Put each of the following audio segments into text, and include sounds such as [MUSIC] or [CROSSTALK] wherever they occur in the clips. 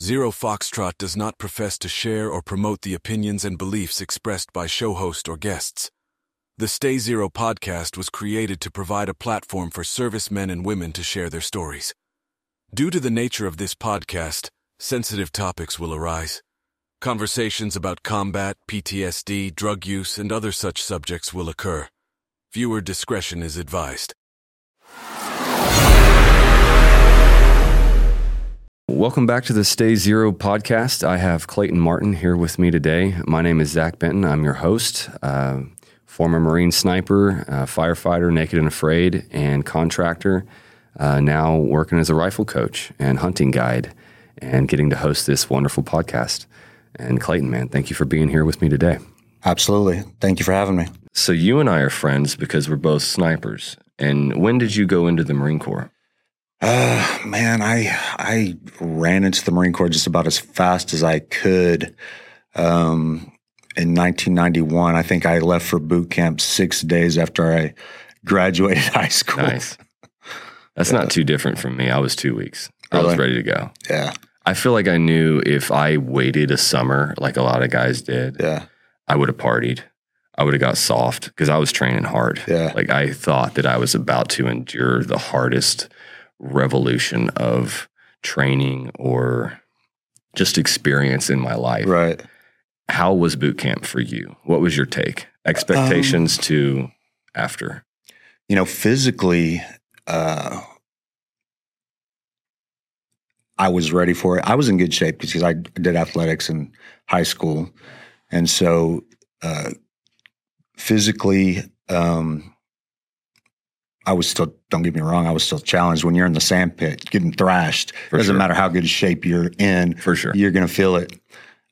Zero Foxtrot does not profess to share or promote the opinions and beliefs expressed by show host or guests. The Stay Zero podcast was created to provide a platform for servicemen and women to share their stories. Due to the nature of this podcast, sensitive topics will arise. Conversations about combat, PTSD, drug use, and other such subjects will occur. Viewer discretion is advised. Welcome back to the Stay Zero podcast. I have Clayton Martin here with me today. My name is Zac Benton. I'm your host, uh, former Marine sniper, uh, firefighter, naked and afraid, and contractor. Uh, now working as a rifle coach and hunting guide, and getting to host this wonderful podcast. And Clayton, man, thank you for being here with me today. Absolutely. Thank you for having me. So you and I are friends because we're both snipers. And when did you go into the Marine Corps? Uh, man, I I ran into the Marine Corps just about as fast as I could. Um, in 1991, I think I left for boot camp six days after I [LAUGHS] graduated high school. Nice. That's not too different from me. I was two weeks. I was ready to go. Yeah, I feel like I knew if I waited a summer, like a lot of guys did, yeah, I would have partied. I would have got soft because I was training hard. yeah. Like I thought that I was about to endure the hardest revolution of training or just experience in my life. Right. How was boot camp for you? What was your take? Expectations Um, to after? You know, physically, uh, I was ready for it. I was in good shape because I did athletics in high school, and so uh, physically, um, I was still. Don't get me wrong. I was still challenged when you're in the sand pit, getting thrashed. For Doesn't sure. matter how good a shape you're in. For sure. You're going to feel it.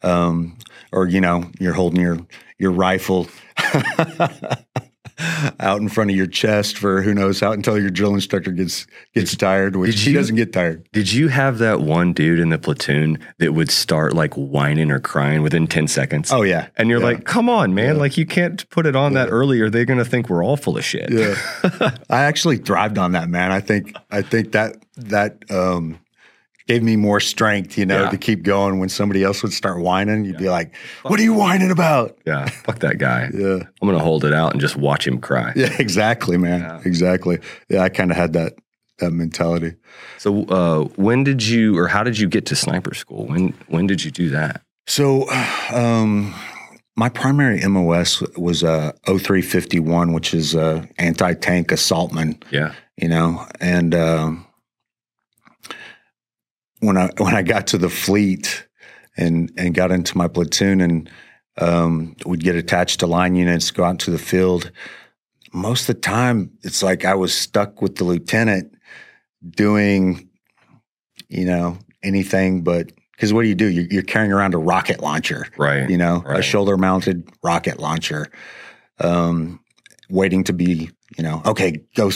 Um, or you know, you're holding your your rifle [LAUGHS] out in front of your chest for who knows how until your drill instructor gets gets tired, which did he you- doesn't get tired. Did you have that one dude in the platoon that would start like whining or crying within 10 seconds? Oh yeah, And you're Yeah. like, come on, man. Yeah. Like, you can't put it on that early or they're going to think we're all full of shit. Yeah. [LAUGHS] I actually thrived on that, man. I think I think that that um, gave me more strength, you know, Yeah. to keep going. When somebody else would start whining, you'd be like, "What are you whining about?" Yeah. Fuck that guy. [LAUGHS] Yeah, I'm going to hold it out and just watch him cry. yeah, exactly, man, Yeah. exactly. Yeah, I kind of had that that mentality. So, uh, when did you or how did you get to sniper school? When, when did you do that? So, um, my primary MOS was uh, 0351, which is uh, anti tank assaultman. Yeah. you know and um, when i when i got to the fleet and and got into my platoon and um, would get attached to line units go out to the field most of the time it's like i was stuck with the lieutenant doing you know anything but because what do you do you're, you're carrying around a rocket launcher Right. you know, Right. a shoulder mounted rocket launcher, um, waiting to be, you know, okay, go,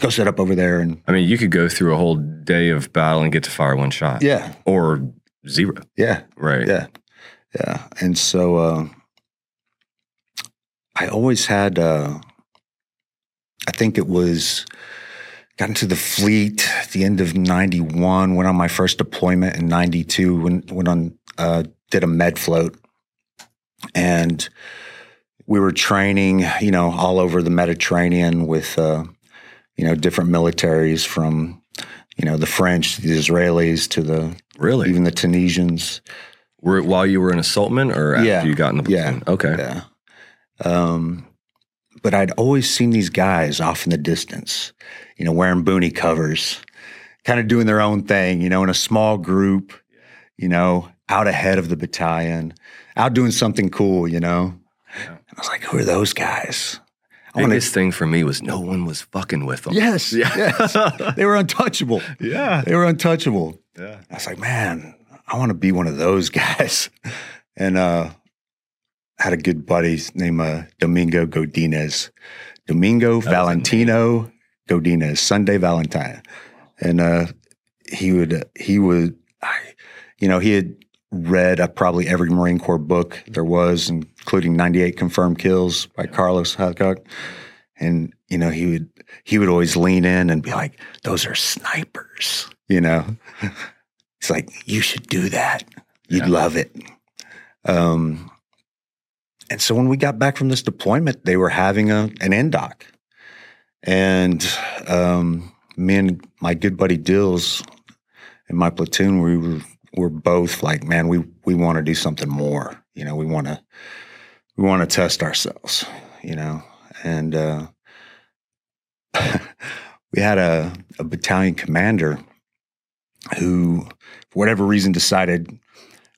go set up over there. And I mean, you could go through a whole day of battle and get to fire one shot. yeah, Or zero. yeah, Right. yeah, yeah. And so, uh, I always had, uh, I think it was, got into the fleet at the end of 91, went on my first deployment in 92, went, went on, uh, did a med float. And we were training, you know, all over the Mediterranean with, uh, you know, different militaries from, you know, the French, the Israelis to the, Really? even the Tunisians. Were, while you were an assaultman or after Yeah. you got in the Yeah. Okay. Yeah. Um, but I'd always seen these guys off in the distance, you know, wearing boonie covers, kind of doing their own thing, you know, in a small group, you know, out ahead of the battalion, out doing something cool, you know. Yeah. And I was like, who are those guys? I Biggest thing for me was no one was fucking with them. Yes, Yeah. yes. They were untouchable. yeah. They were untouchable. Yeah. I was like, man, I want to be one of those [LAUGHS] guys. And uh, I had a good buddy named uh, Domingo Godinez. Domingo a Valentino Godinez, Sunday Valentine. And uh, he would, he would, I, you know, he had read uh, probably every Marine Corps book there was, including 98 Confirmed Kills by Carlos Hathcock. And, you know, he would, he would always lean in and be like, those are snipers, you know? [LAUGHS] it's like, you should do that. You'd Yeah. love it. Um, and so when we got back from this deployment, they were having a an NDOC, and um, me and my good buddy Dills in my platoon, we were were both like, man, we we want to do something more. You know, we want to we want to test ourselves. You know, and uh, [LAUGHS] we had a, a battalion commander who, for whatever reason, decided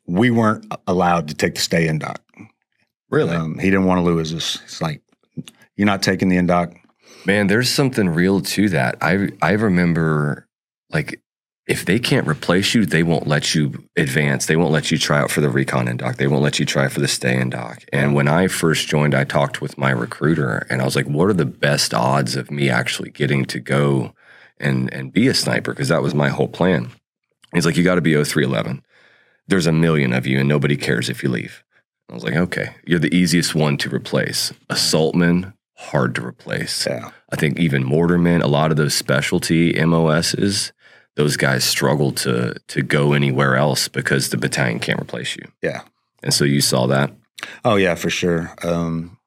we weren't allowed to take the STA indoc. Really? Um, he didn't want to lose us. It's like, you're not taking the indoc. Man, there's something real to that. I I remember like if they can't replace you, they won't let you advance. They won't let you try out for the recon and doc. They won't let you try for the STA indoc. And when I first joined, I talked with my recruiter and I was like, what are the best odds of me actually getting to go and and be a sniper? Because that was my whole plan. He's like, you got to be 0311. There's a million of you and nobody cares if you leave. I was like, okay, you're the easiest one to replace. Assaultman, hard to replace. Yeah. I think even Mortarmen, a lot of those specialty MOSs, those guys struggle to to go anywhere else because the battalion can't replace you. Yeah. And so you saw that. Oh yeah, for sure. Um,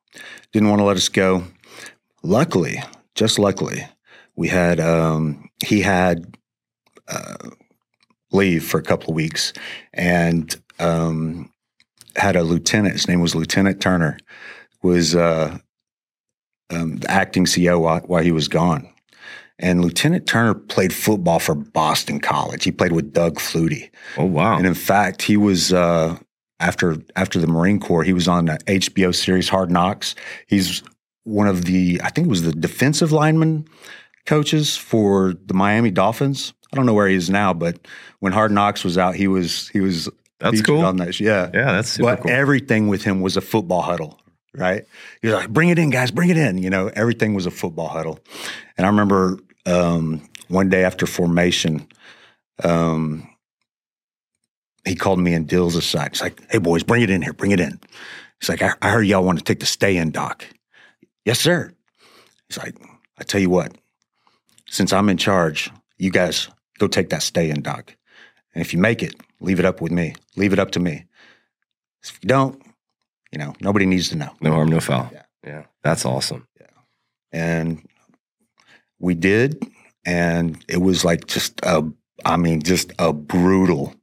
didn't want to let us go. Luckily, just luckily, we had um, he had uh, leave for a couple of weeks, and um, had a lieutenant. His name was Lieutenant Turner. Was uh, um, the acting CO while, while he was gone. And Lieutenant Turner played football for Boston College. He played with Doug Flutie. Oh wow. And in fact, he was uh, after after the Marine Corps. He was on the HBO series Hard Knocks. He's one of the I think it was the defensive lineman coaches for the Miami Dolphins. I don't know where he is now, but when Hard Knocks was out, he was he was That's cool. on that. Yeah, yeah, that's super but cool. everything with him was a football huddle, right? He was like, "Bring it in, guys, bring it in." You know, everything was a football huddle. And I remember um, one day after formation, um, he called me and Dills aside. He's like, "Hey, boys, bring it in here, bring it in." He's like, "I, I heard y'all want to take the STA indoc." Yes, sir. He's like, "I tell you what, since I'm in charge, you guys go take that STA indoc, and if you make it, leave it up with me. Leave it up to me." If you don't, you know, nobody needs to know. no harm, no foul. Yeah. yeah. That's awesome. Yeah. And we did. And it was like just a, I mean, just a brutal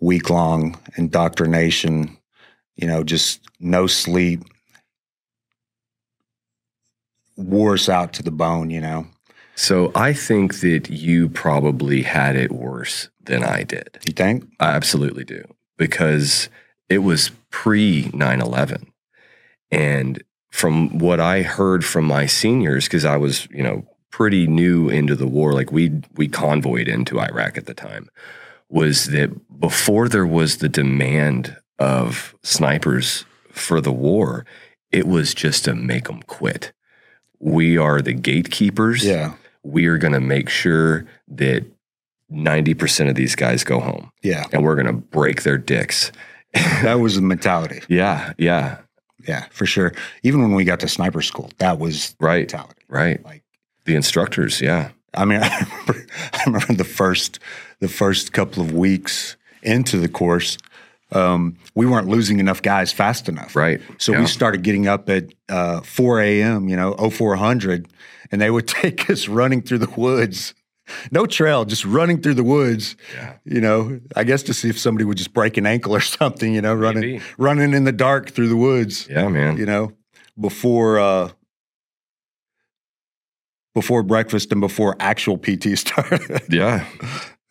week long indoctrination, you know, just no sleep, wore us out to the bone, you know. So I think that you probably had it worse than I did. You think? I absolutely do because it was pre 9 11. And from what I heard from my seniors, because I was, you know, pretty new into the war, like we we convoyed into Iraq at the time, was that before there was the demand of snipers for the war, it was just to make them quit. We are the gatekeepers Yeah. we are going to make sure that 90% of these guys go home Yeah. and we're going to break their dicks. [LAUGHS] That was the mentality. Yeah, yeah, Yeah, for sure. Even when we got to sniper school, that was the right, mentality. right. Like, The instructors, yeah, I mean, I [LAUGHS] remember, I remember the first the first couple of weeks into the course, um, we weren't losing enough guys fast enough. right. So yeah. we started getting up at uh, 4 a.m., you know, 0400, and they would [LAUGHS] take us running through the woods. No trail, just running through the woods, Yeah. you know, I guess to see if somebody would just break an ankle or [LAUGHS] something, you know, running Maybe. running in the dark through the woods Yeah, man. you know, before uh before breakfast and before actual PT [LAUGHS] started. Yeah.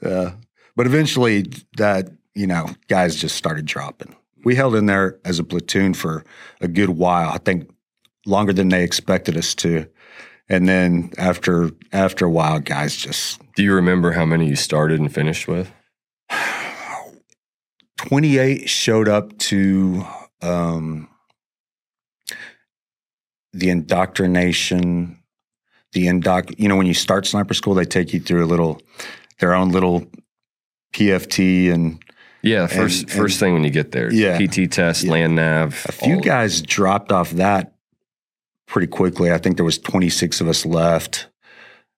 Yeah. but eventually that, you know, guys just started dropping. We held in there as a platoon for a good while. I think longer than they expected us to. And then after after a while, guys just Do you remember how many you started and finished with? [SIGHS] 28 showed up to um, the indoctrination, the indoc. You know, when you start sniper school, they take you through a little, their own little PFT, and Yeah, first And- first thing when you get there. Yeah. PT test, Yeah. land nav. a few guys dropped off that pretty quickly. I think there was 26 of us left,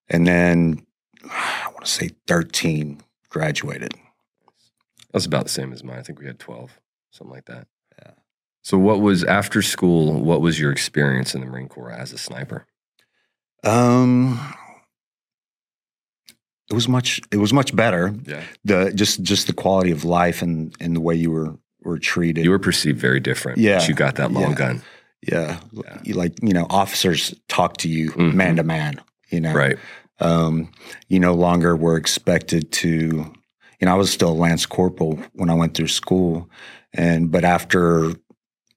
and then [SIGHS] I want to say 13 graduated. That's about the same as mine. I think we had 12, something like that. Yeah. So, what was after school? What was your experience in the Marine Corps as a sniper? Um, it was much. It was much better. Yeah. The just just the quality of life and and the way you were were treated. You were perceived very different. Yeah. once You got that long Yeah. gun. yeah. Yeah. Like you know officers talk to you Mhm. man to man. You know. Right. Um, you no longer were expected to. You know, I was still a lance corporal when I went through school, and but after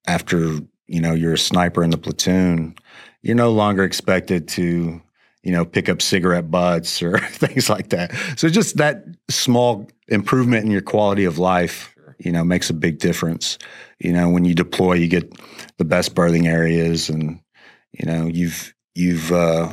after you know you're a sniper in the platoon, you're no longer expected to you know pick up cigarette butts or [LAUGHS] things like that. So just that small improvement in your quality of life, you know, makes a big difference. You know, when you deploy, you get the best berthing areas, and you know you've you've uh,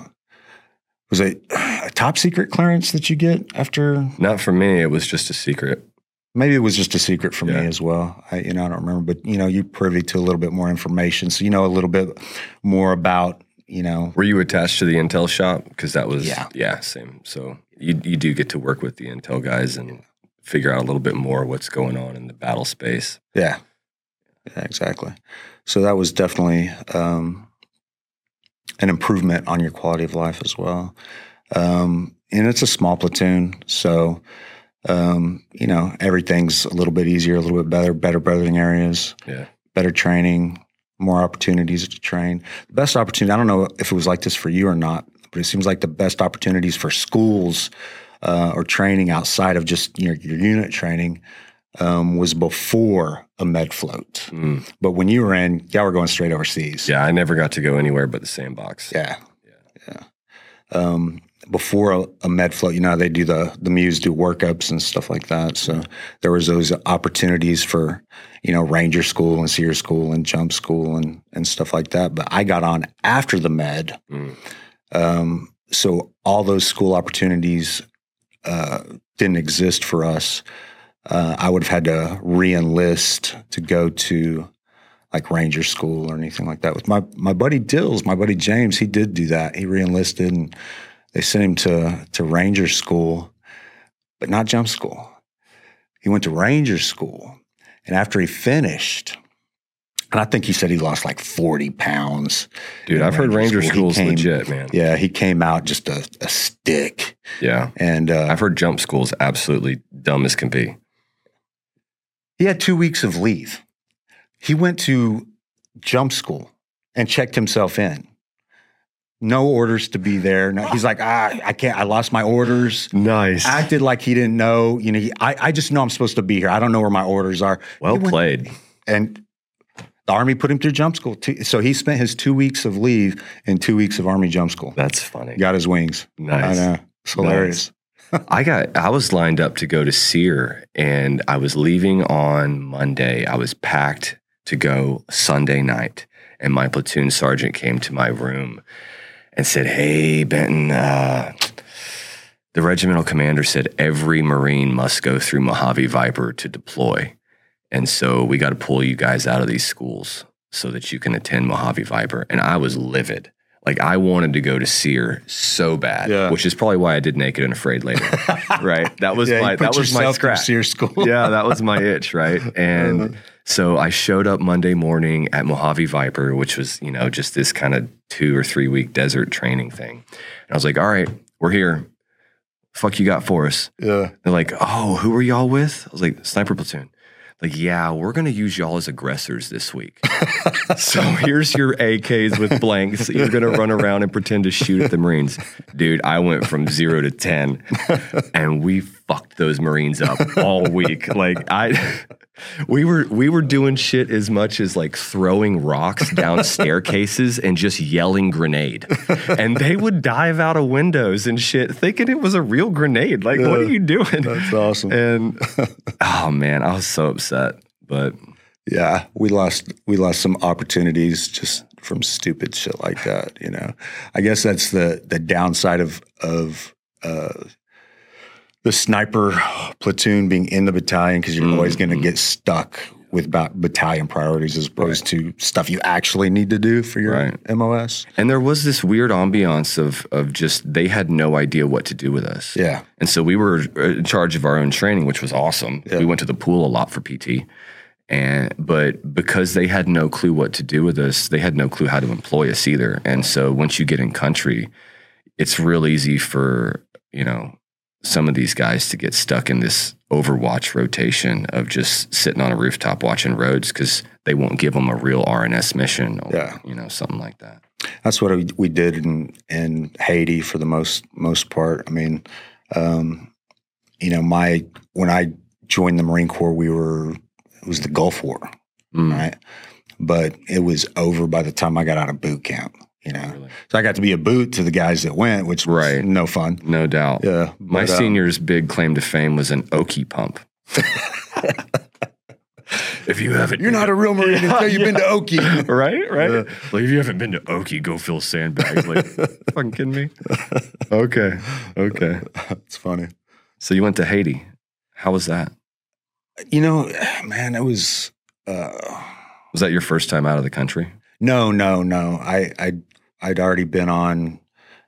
was it a top secret clearance that you get after? Not for me. It was just a secret. Maybe it was just a secret for Yeah. me as well. I, you know, I don't remember, but you know, you privy to a little bit more information, so you know a little bit more about you know. Were you attached to the intel shop? Because that was Yeah. yeah, same. So you you do get to work with the intel guys and figure out a little bit more what's going on in the battle space. Yeah, yeah, exactly. So that was definitely um, an improvement on your quality of life as well. Um, and it's a small platoon, so um, you know everything's a little bit easier, a little bit better, better berthing areas. Yeah. better training, more opportunities to train. The best opportunity, I don't know if it was like this for you or not, but it seems like the best opportunities for schools uh, or training outside of just your, your unit training um, was before a med float. Mm. But when you were in, y'all were going straight overseas. Yeah, I never got to go anywhere but the sandbox. Yeah. Yeah. Um, before a, a med float, you know, they do the the MEUs do workups and stuff like that. So there was those opportunities for, you know, Ranger School and SERE School and Jump School and and stuff like that. But I got on after the med, Mm. um, so all those school opportunities uh, didn't exist for us. Uh, I would have had to re-enlist to go to like Ranger School or anything like that. With my my buddy Dills, my buddy James, he did do that. He re-enlisted and they sent him to to Ranger School, but not Jump School. He went to Ranger School, and after he finished, and I think he said he lost like forty pounds. Dude, I've heard Ranger He School's came- legit, man. Yeah, he came out just a, a stick, Yeah. and uh, I've heard jump school's absolutely dumb as can be. He had two weeks of leave. He went to jump school and checked himself in. No orders to be there. No, he's like, ah, I can't. I lost my orders. Nice. Acted like he didn't know. You know, he, I, I just know I'm supposed to be here. I don't know where my orders are. well went- played. And the army put him through jump school. Too. So he spent his two weeks of leave in two weeks of army jump school. That's funny. Got his wings. Nice. I know. It's hilarious. I got I was lined up to go to SERE and I was leaving on Monday. I was packed to go Sunday night. And my platoon sergeant came to my room and said, Hey, Benton, uh, the regimental commander said every Marine must go through Mojave Viper to deploy. And so we got to pull you guys out of these schools so that you can attend Mojave Viper. And I was livid. Like I wanted to go to SERE so bad, Yeah. which is probably why I did Naked and Afraid later. [LAUGHS] right? That was Yeah, my that was my scratch. SERE school. yeah, that was my itch, right? [LAUGHS] And so I showed up Monday morning at Mojave Viper, which was, you know, just this kind of two or three week desert training thing. And I was like, all right, we're here. Fuck you got for us. Yeah. They're like, oh, who are y'all with? I was like, sniper platoon. Like, yeah, we're gonna use y'all as aggressors this week. [LAUGHS] so here's your AKs with blanks. You're gonna run around and pretend to shoot at the Marines. Dude, I went from zero to ten and we fucked those Marines up all week. Like I we were we were doing shit as much as like throwing rocks down [LAUGHS] staircases and just yelling grenade. And they would dive out of windows and shit thinking it was a real grenade. Like, what are you doing? That's awesome. And [LAUGHS] oh man, I was so upset. But Yeah, we lost we lost some opportunities just from stupid shit like that. You know, I guess that's the the downside of of uh, the sniper platoon being in the battalion because you're always going to mm-hmm. get stuck with ba- battalion priorities as opposed to stuff you actually need to do for your Right. MOS. And there was this weird ambiance of of just they had no idea what to do with us. Yeah. And so we were uh, in charge of our own training, which was awesome. Yeah. We went to the pool a lot for PT. And but because they had no clue what to do with us, they had no clue how to employ us either. And so once you get in country, it's real easy for, you know, some of these guys to get stuck in this overwatch rotation of just sitting on a rooftop watching roads because they won't give them a real R&S mission or, Yeah. you know, something like that. That's what we, we did in in Haiti for the most most part. I mean, um, you know, my when I joined the Marine Corps, we were it was the Gulf War, Mm, right? But it was over by the time I got out of boot camp. You know, really. so I got to be a boot to the guys that went, which was Right. no fun. No doubt. Yeah, My but, uh, senior's big claim to fame was an Oki pump. [LAUGHS] if you haven't, You're not a real Marine Yeah, until you've been to Oki. [LAUGHS] right, right. Yeah. Like if you haven't been to Oki, go fill sandbags. Like, [LAUGHS] fucking kidding me? Okay, okay. it's funny. So you went to Haiti. How was that? You know, [SIGHS] man, it was. Uh, Was that your first time out of the country? No, no, no. I, I, I'd already been on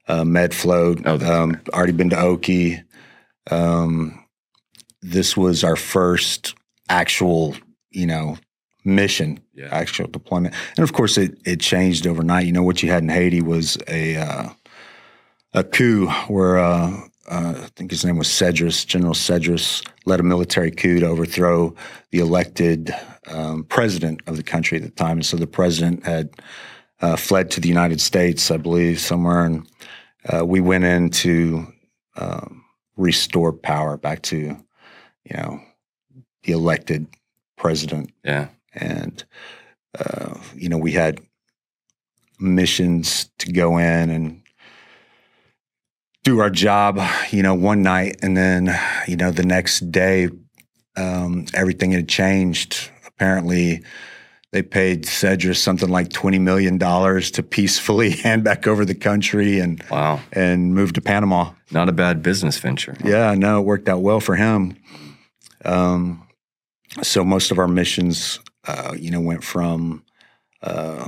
uh, MedFloat. Oh, um, already been to Oki. Um, this was our first actual, you know, mission, Yeah. actual deployment, and of course, it it changed overnight. You know, what you had in Haiti was a uh, a coup where uh, uh, I think his name was Cedras, General Cedras, led a military coup to overthrow the elected um, president of the country at the time. And so the president had uh, fled to the United States, I believe, somewhere, and uh, we went in to um, restore power back to, you know, the elected president Yeah. and uh, you know we had missions to go in and do our job you know one night and then you know the next day um, everything had changed apparently they paid Cedras something like $20 million to peacefully [LAUGHS] hand back over the country and Wow. and move to Panama. Not a bad business venture. huh? Yeah, no, it worked out well for him. Um, so most of our missions, uh, you know, went from uh,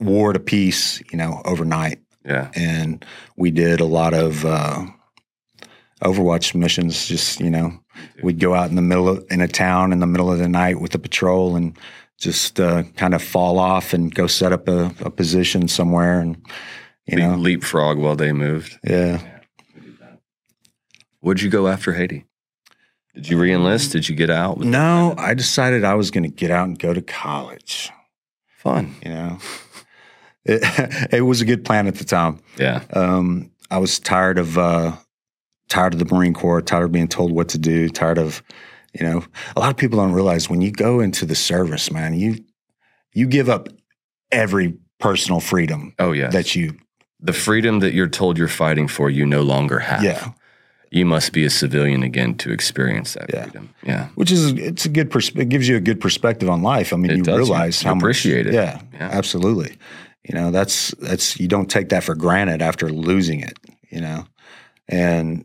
war to peace, you know, overnight, Yeah. and we did a lot of uh, Overwatch missions. Just you know, we'd go out in the middle of, in a town in the middle of the night with a patrol and just uh, kind of fall off and go set up a, a position somewhere and you Le- know leapfrog while they moved. yeah Would you go after Haiti? Did you reenlist? Did you get out? No i decided i was going to get out and go to college fun. you know [LAUGHS] it, [LAUGHS] it was a good plan at the time Yeah. um, i was tired of uh, tired of the marine corps tired of being told what to do tired of you know a lot of people don't realize when you go into the service man you you give up every personal freedom Oh yeah. that you the freedom that you're told you're fighting for, you no longer have. yeah You must be a civilian again to experience that Yeah. freedom. Yeah. which is it's a good pers- it gives you a good perspective on life i mean It you does. You realize how appreciate much, it. yeah, Yeah. absolutely you know that's that's you don't take that for granted after losing it you know and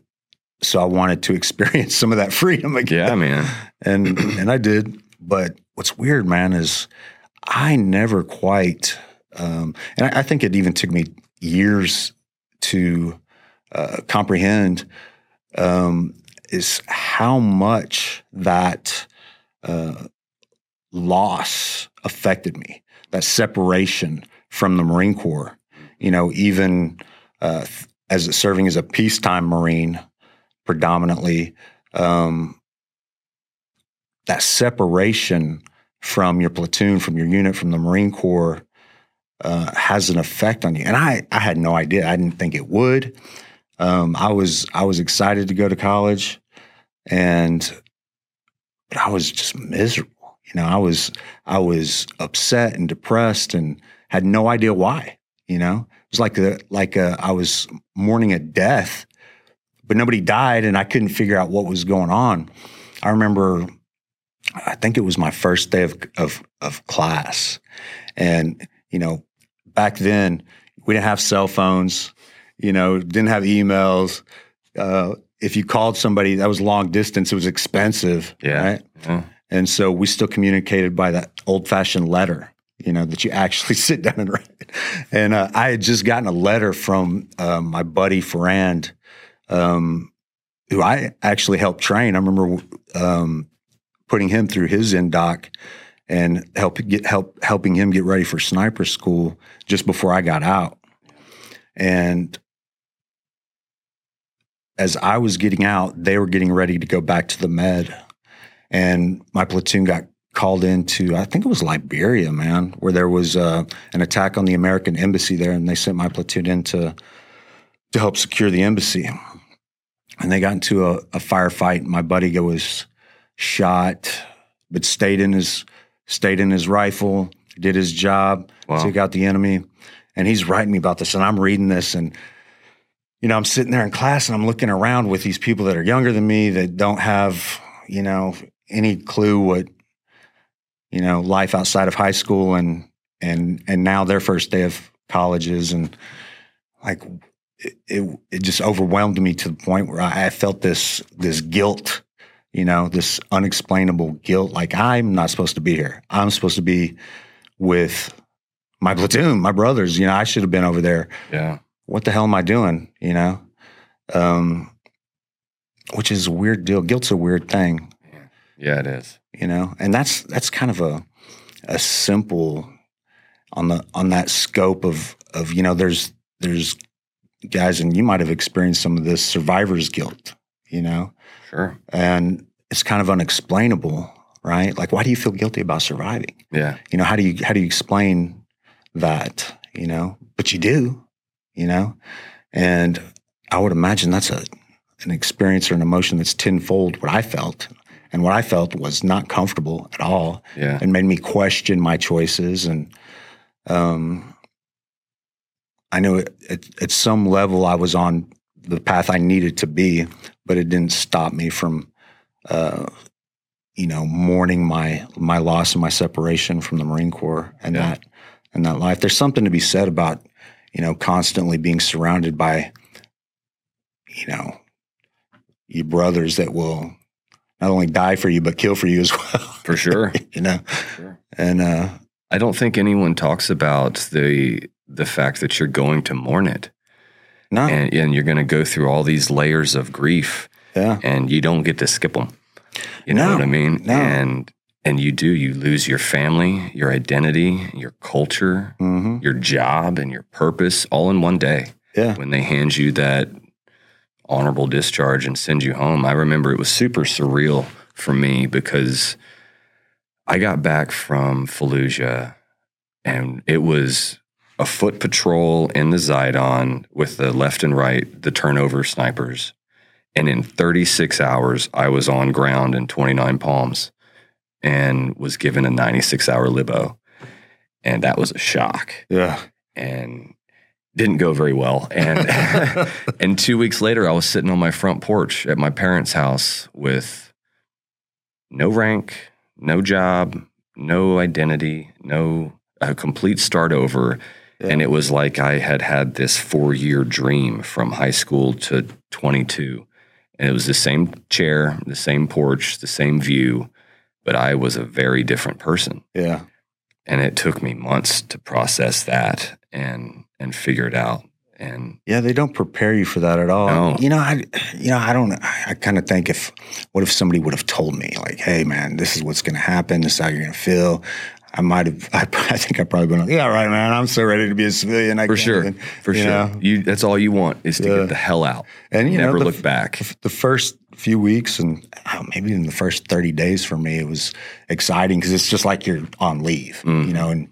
so i wanted to [LAUGHS] experience some of that freedom again. Yeah, man. and [CLEARS THROAT] and i did. But what's weird man is i never quite um and i, I think it even took me years to uh, comprehend um is how much that uh, loss affected me that separation from the marine corps. You know even uh, as serving as a peacetime marine predominantly um, that separation from your platoon from your unit from the marine corps uh, has an effect on you. And i i had no idea. I didn't think it would. Um, i was i was excited to go to college and but i was just miserable. You know i was i was upset and depressed and had no idea why you know? It was like a, like a, i was mourning a death but nobody died and i couldn't figure out what was going on i remember i think it was my first day of of, of class and you know back then we didn't have cell phones you know didn't have emails uh, if you called somebody that was long distance, it was expensive. Yeah. Right. Yeah. And so we still communicated by that old fashioned letter, you know, that you actually [LAUGHS] sit down and write. And uh, I had just gotten a letter from uh, my buddy Ferrand, um, who I actually helped train. I remember um, putting him through his NDOC and help get help helping him get ready for sniper school just before I got out. And as I was getting out, they were getting ready to go back to the med. And my platoon got called into, I think it was Liberia, man, where there was uh, an attack on the American embassy there. And they sent my platoon in to, to help secure the embassy. And they got into a, a firefight. My buddy was shot, but stayed in his stayed in his rifle, did his job, Wow. took out the enemy. And he's writing me about this, and I'm reading this, and you know, I'm sitting there in class, and I'm looking around with these people that are younger than me that don't have, you know, any clue what, you know, life outside of high school, and and and now their first day of colleges, and like it, it, it just overwhelmed me to the point where I, I felt this this guilt, you know, this unexplainable guilt. Like I'm not supposed to be here. I'm supposed to be with my platoon, my brothers. You know, I should have been over there. Yeah. What the hell am I doing? You know, um, which is a weird deal. Guilt's a weird thing. Yeah, it is. You know, and that's that's kind of a a simple on the on that scope of of you know there's there's guys and you might have experienced some of this survivor's guilt. You know, Sure. and it's kind of unexplainable, right? Like, why do you feel guilty about surviving? Yeah. You know, how do you how do you explain that? You know, but you do, you know, and I would imagine that's a an experience or an emotion that's tenfold what I felt, and what I felt was not comfortable at all, Yeah. and made me question my choices. And um, I knew at, some level I was on the path I needed to be, but it didn't stop me from. Uh, you know, mourning my my loss and my separation from the Marine Corps and Yeah. that and that life. There's something to be said about, you know, constantly being surrounded by, you know, your brothers that will not only die for you but kill for you as [LAUGHS] well. For sure. you know, Sure. and uh, I don't think anyone talks about the the fact that you're going to mourn it, no, and, and you're going to go through all these layers of grief, yeah, and you don't get to skip them. You know No, what I mean? no. And and you do. You lose your family, your identity, your culture, hmm your job, and your purpose all in one day. yeah, when they hand you that honorable discharge and send you home. I remember it was super surreal for me because I got back from Fallujah and it was a foot patrol in the Zidon with the left and right, the turnover snipers. And in 36 hours, I was on ground in 29 Palms and was given a 96 hour libo. And that was a shock yeah. and didn't go very well. And [LAUGHS] [LAUGHS] and two weeks later, I was sitting on my front porch at my parents' house with no rank, no job, no identity, no a complete start over. Yeah. And it was like I had had this four year dream from high school to 22. And it was the same chair, the same porch, the same view, but I was a very different person yeah. and it took me months to process that and and figure it out and Yeah, they don't prepare you for that at all. No. You know, I you know, I don't I kind of think if what if somebody would have told me like, "Hey man, this is what's going to happen. This is how you're going to feel." I might have [LAUGHS] I, I think I probably been like, "Yeah, right, man. I'm so ready to be a civilian." I for sure even," for you sure know? you that's all you want is to Yeah. get the hell out And you never know, the, look back the first few weeks and oh, maybe in the first 30 days for me it was exciting because it's just like you're on leave, Mhm. you know, and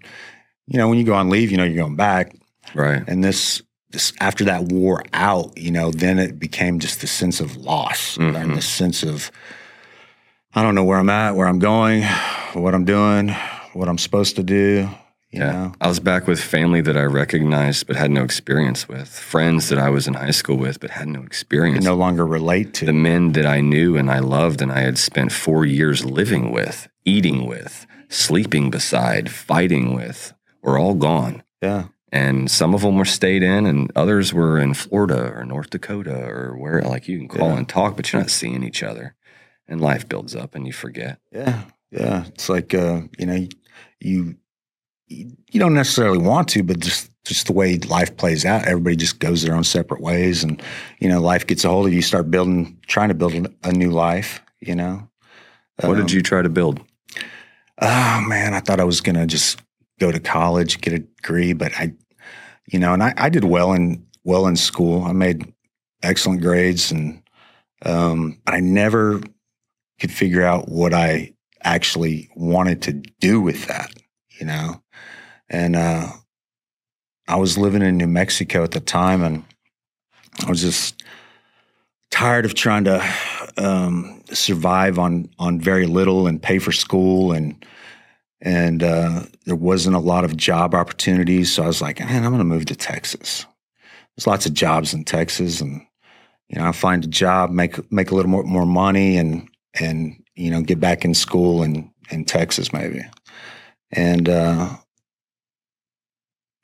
you know, when you go on leave, you know you're going back right and this after that wore out, you know, then it became just the sense of loss Mhm. and the sense of I don't know where I'm at, where I'm going, what I'm doing, what I'm supposed to do. You yeah know, i was back with family that i recognized but had no experience with friends that i was in high school with but had no you experience no longer relate to. the men that i knew and i loved and i had spent four years living with eating with sleeping beside fighting with were all gone yeah, and some of them were stayed in, and others were in Florida or North Dakota or where. Like you can call Yeah. and talk, but you're not seeing each other, and life builds up, and you forget. Yeah, yeah. It's like uh, you know, you you don't necessarily want to, but just just the way life plays out, everybody just goes their own separate ways, and you know, life gets a hold of you. You start building, trying to build a new life. You know, What Um, did you try to build? Oh man, I thought I was gonna just go to college, get a degree, but I, you know, and I, I did well in well in school. I made excellent grades, and um, I never could figure out what I actually wanted to do with that. You know, and uh, I was living in New Mexico at the time, and I was just tired of trying to um, survive on on very little and pay for school and and uh, there wasn't a lot of job opportunities. So I was like, man, I'm going to move to Texas. There's lots of jobs in Texas, and you know, I find a job, make make a little more more money, and and you know, get back in school in in Texas maybe. And uh,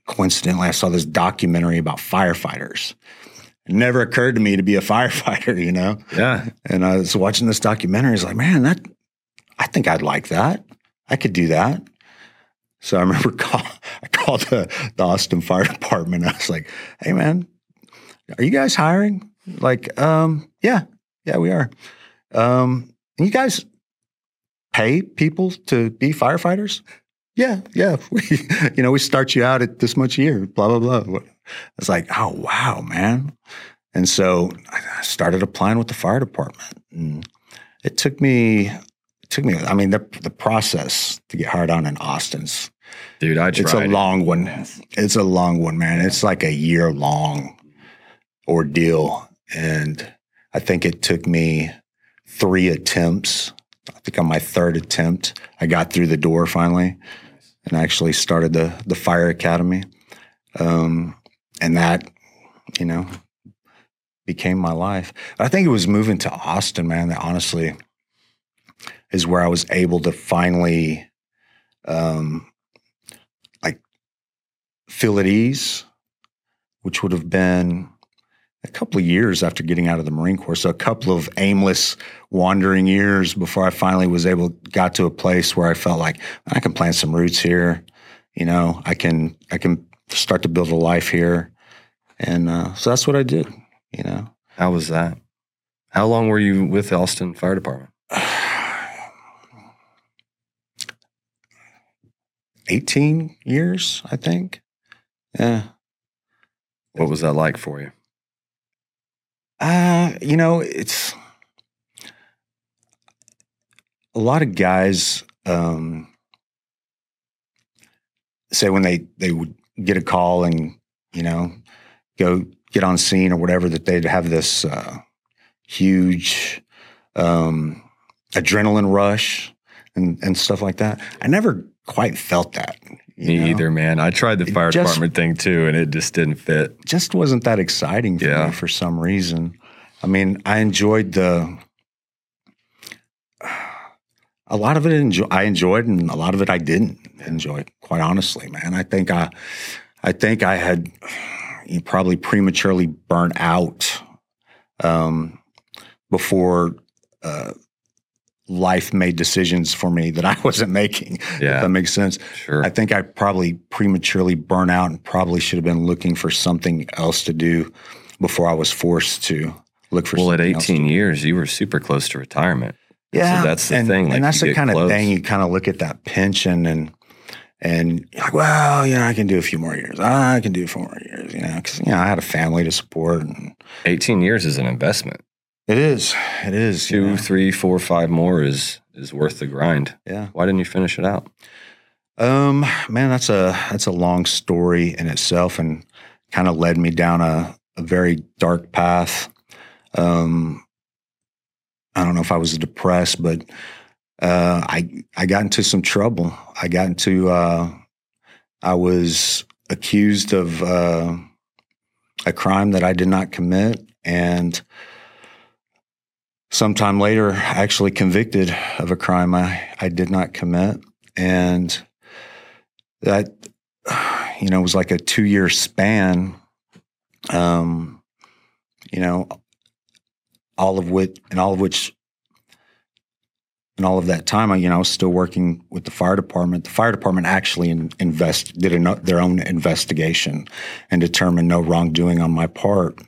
coincidentally, I saw this documentary about firefighters. It never occurred to me to be a [LAUGHS] firefighter, you know. Yeah, And I was watching this documentary. I was like, man, that I think I'd like that. I could do that. So I remember [LAUGHS] call, I called the, the Austin Fire Department. I was like, hey man, are you guys hiring? Like, um, yeah, yeah, we are. Um, and you guys pay people to be firefighters? Yeah, yeah. [LAUGHS] We, you know, we start you out at this much a year, blah, blah, blah. It's like, oh wow, man. And so I started applying with the fire department. And it took me, took me, I mean, the, the process to get hard on in Austin's, dude, I tried. it's a long one. It's a long one, man. It's like a year long ordeal. And I think it took me three attempts. I think on my third attempt, I got through the door finally and actually started the, the fire academy. Um, and that, you know, became my life. I think it was moving to Austin, man, that honestly is where I was able to finally um like feel at ease, which would have been a couple of years after getting out of the Marine Corps. So a couple of aimless wandering years before I finally was able got to a place where I felt like I can plant some roots here. You know, I can I can start to build a life here. And uh, so that's what I did, you know. How was that? How long were you with the Austin Fire Department? [SIGHS] 18 years, I think. Yeah. What was that like for you? Uh, you know, it's a lot of guys um, say when they they would get a call and you know go get on scene or whatever that they'd have this uh, huge um, adrenaline rush and and stuff like that. I never quite felt that. Me know? either, man. I tried the It fire just- department thing too, and it just didn't fit. just wasn't that exciting for Yeah. me for some reason. I mean, I enjoyed the a lot of it. Enjoy, I enjoyed, and a lot of it I didn't enjoy. Quite honestly, man, I think I, I think I had probably prematurely burnt out um, before uh, life made decisions for me that I [LAUGHS] wasn't making. If that makes sense. sure. I think I probably prematurely burnt out and probably should have been looking for something else to do before I was forced to look for well, at something else to 18 do. years, you were super close to retirement. Yeah. that's the and, thing, like, and that's the kind of thing you kind of look at that pension and and you're like, well, you know, I can do a few more years. I can do four more years, you know, because you know I had a family to support, and 18 years is an investment. It is, it is, you know. three, four, five more is is worth the grind. yeah. Why didn't you finish it out? Um, man, that's a that's a long story in itself, and kind of led me down a, a very dark path. Um, I don't know if I was depressed, but uh, I I got into some trouble. I got into uh, I was accused of uh, a crime that I did not commit, and sometime later, actually convicted of a crime I, I did not commit, and that you know, was like a two year span. Um, you know, all of which, and all of which, and all of that time, I, you know, I was still working with the fire department. The fire department actually in, invest did a, their own investigation and determined no wrongdoing on my part.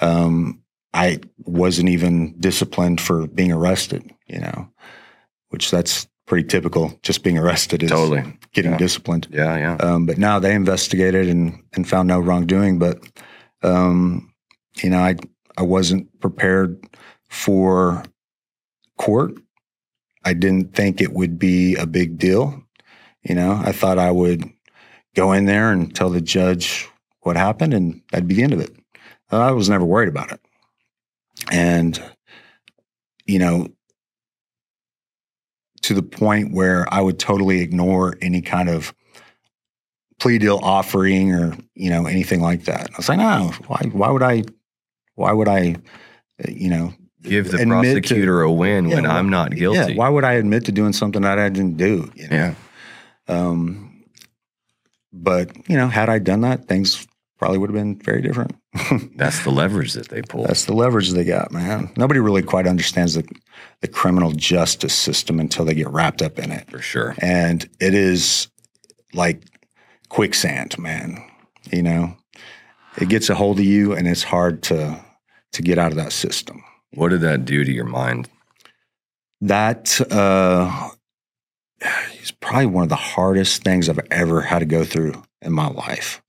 Um, I wasn't even disciplined for being arrested, you know, which that's pretty typical. Just being arrested is Totally. getting Yeah. disciplined. Yeah, yeah. Um, but now they investigated and, and found no wrongdoing. But um, you know, I I wasn't prepared for court. I didn't think it would be a big deal. You know, I thought I would go in there and tell the judge what happened, and that'd be the end of it. I was never worried about it. And you know, to the point where I would totally ignore any kind of plea deal offering or you know anything like that. I was like, no, why? Why would I? Why would I? You know, Give the admit to- prosecutor a win when Yeah, I'm not guilty. yeah. Why would I admit to doing something that I didn't do? You know? Yeah. Um, but you know, had I done that, things probably would have been very different. [LAUGHS] That's the leverage that they pull. That's the leverage they got, man. Nobody really quite understands the the criminal justice system until they get wrapped up in it. for sure. and it is like quicksand, man. You know, it gets a hold of you, and it's hard to to get out of that system. What did that do to your mind? That uh, [SIGHS] is probably one of the hardest things I've ever had to go through in my life.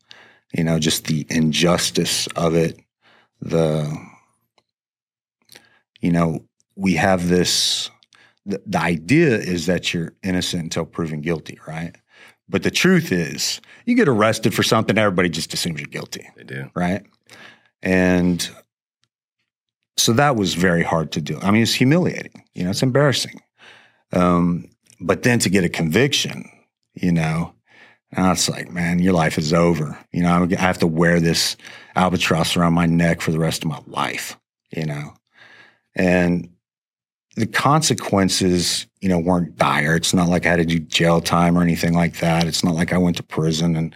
You know, just the injustice of it. The you know, we have this. The, the idea is that you're innocent until proven guilty, right? But the truth is, you get arrested for something, everybody just assumes you're guilty They do. right? And so that was very hard to do. I mean, it's humiliating. You know, it's embarrassing. Um, but then to get a conviction, you know, and it's like, man, your life is over. You know, I have to wear this albatross around my neck for the rest of my life. You know, and the consequences, you know, weren't dire. It's not like I had to do jail time or anything like that. It's not like I went to prison and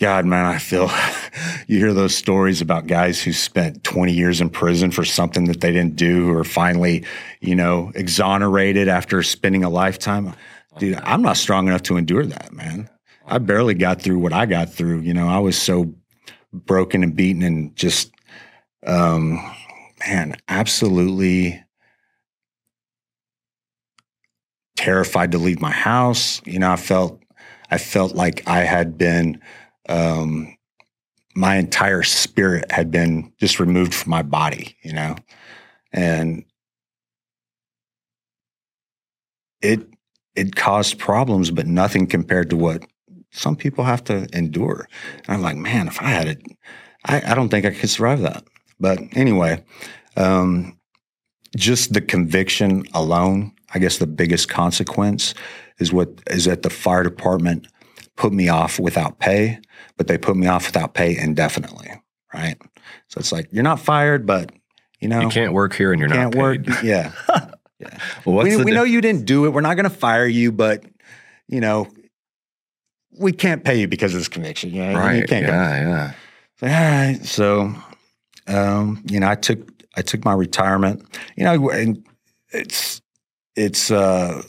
God, man, I feel [LAUGHS] you hear those stories about guys who spent 20 years in prison for something that they didn't do who are finally, you know, exonerated after spending a lifetime. Dude, I'm not strong enough to endure that, man. I barely got through what I got through. You know, I was so broken and beaten and just, um, man, absolutely terrified to leave my house. You know, I felt, I felt like I had been, um, my entire spirit had been just removed from my body, you know, and it it caused problems, but nothing compared to what some people have to endure. And I'm like, man, if I had it, I, I don't think I could survive that. But anyway, um, just the conviction alone, I guess the biggest consequence is what is that the fire department put me off without pay, but they put me off without pay indefinitely, right? So it's like you're not fired, but you know You can't work here and you're can't not work. paid. [LAUGHS] Yeah, Well, we, we know you didn't do it. We're not going to fire you, but you know we can't pay you because of this conviction. You know, you right? can't go Yeah, yeah. all right. So, um, you know, I took I took my retirement. You know, and it's it's uh,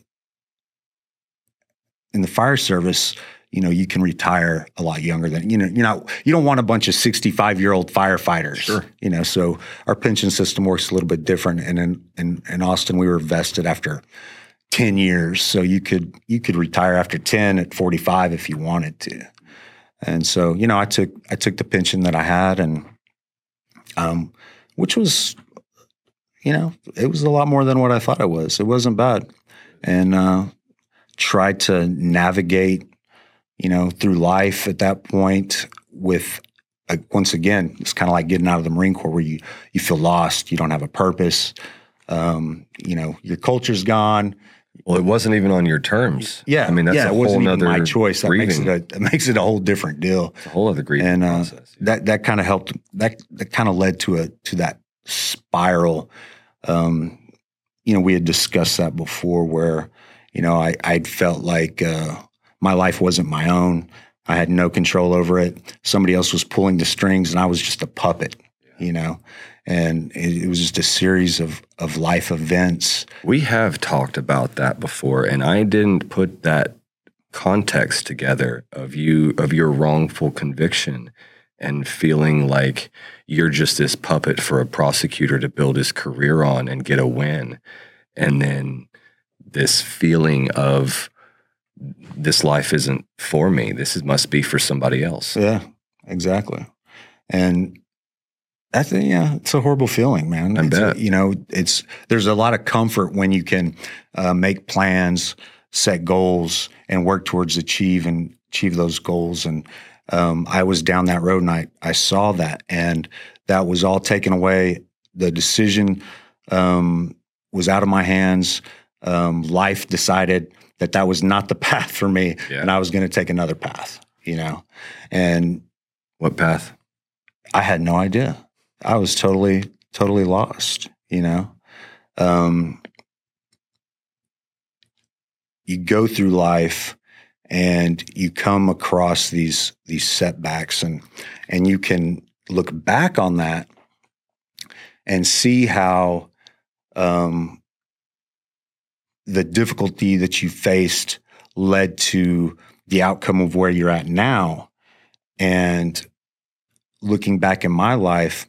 in the fire service. You know, you can retire a lot younger than you know. You're not you don't want a bunch of 65 year old firefighters. Sure. You know, so our pension system works a little bit different. And in in, in Austin, we were vested after 10 years, so you could you could retire after 10 at 45 if you wanted to. And so, you know, I took I took the pension that I had, and um, which was, you know, it was a lot more than what I thought it was. It wasn't bad, and uh, tried to navigate, you know, through life at that point with. Uh, once again, it's kind of like getting out of the Marine Corps, where you you feel lost, you don't have a purpose, um, you know, your culture's gone, Well, it wasn't even on your terms. yeah, I mean that's yeah, a it whole wasn't even my choice. That makes it a, it [LAUGHS] makes it a whole different deal. It's a whole other grieving and uh, process. that that kind of helped. That that kind of led to a to that spiral. Um, you know, we had discussed that before, where you know I I'd felt like uh, my life wasn't my own. I had no control over it. Somebody else was pulling the strings, and I was just a puppet, you know. And it, it was just a series of of life events. We have talked about that before, and I didn't put that context together of you of your wrongful conviction and feeling like you're just this puppet for a prosecutor to build his career on and get a win and then this feeling of this life isn't for me. This is, must be for somebody else. Yeah, exactly. And that's a, yeah, it's a horrible feeling, man. I It's bet. you know, it's there's a lot of comfort when you can uh, make plans, set goals, and work towards achieve and achieve those goals. And um, I was down that road, and I I saw that, and that was all taken away. The decision um, was out of my hands. Um, life decided that that was not the [LAUGHS] path for me, Yeah. and I was going to take another path. You know, and What path? I had no idea. I was totally, totally lost, you know? Um, you go through life and you come across these, these setbacks and, and you can look back on that and see how, um, the difficulty that you faced led to the outcome of where you're at now. And looking back in my life,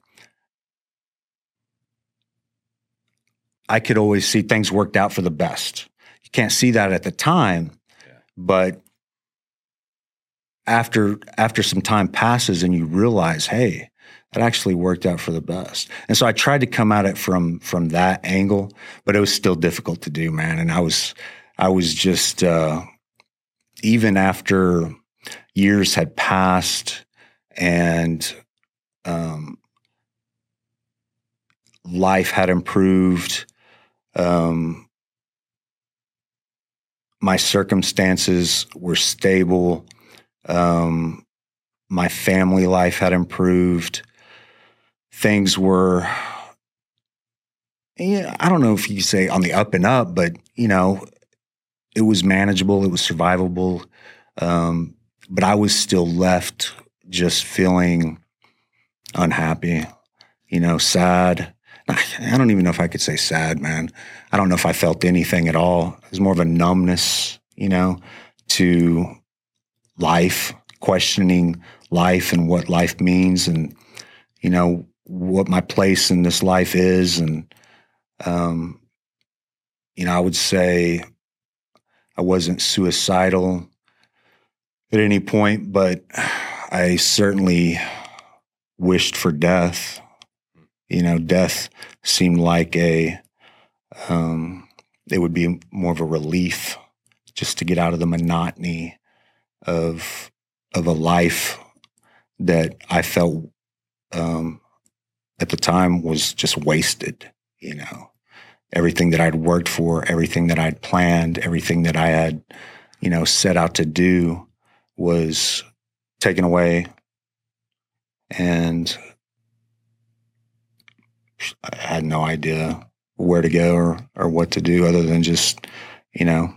I could always see things worked out for the best. You can't see that at the time, Yeah. but after after some time passes and you realize, hey, that actually worked out for the best. And so I tried to come at it from from that angle, but it was still difficult to do, man. And I was I was just uh, even after years had passed and um, life had improved. Um, my circumstances were stable. Um, my family life had improved. Things were, yeah, I don't know if you say on the up and up, but you know, it was manageable. It was survivable. Um, but I was still left just feeling unhappy, you know, sad. I don't even know if I could say sad, man. I don't know if I felt anything at all. It was more of a numbness, you know, to life, questioning life and what life means and, you know, what my place in this life is. And, um, you know, I would say I wasn't suicidal at any point, but I certainly wished for death. You know, death seemed like a, um, it would be more of a relief just to get out of the monotony of of a life that I felt um, at the time was just wasted. You know, everything that I'd worked for, everything that I'd planned, everything that I had, you know, set out to do was taken away, and I had no idea where to go or or what to do other than just, you know,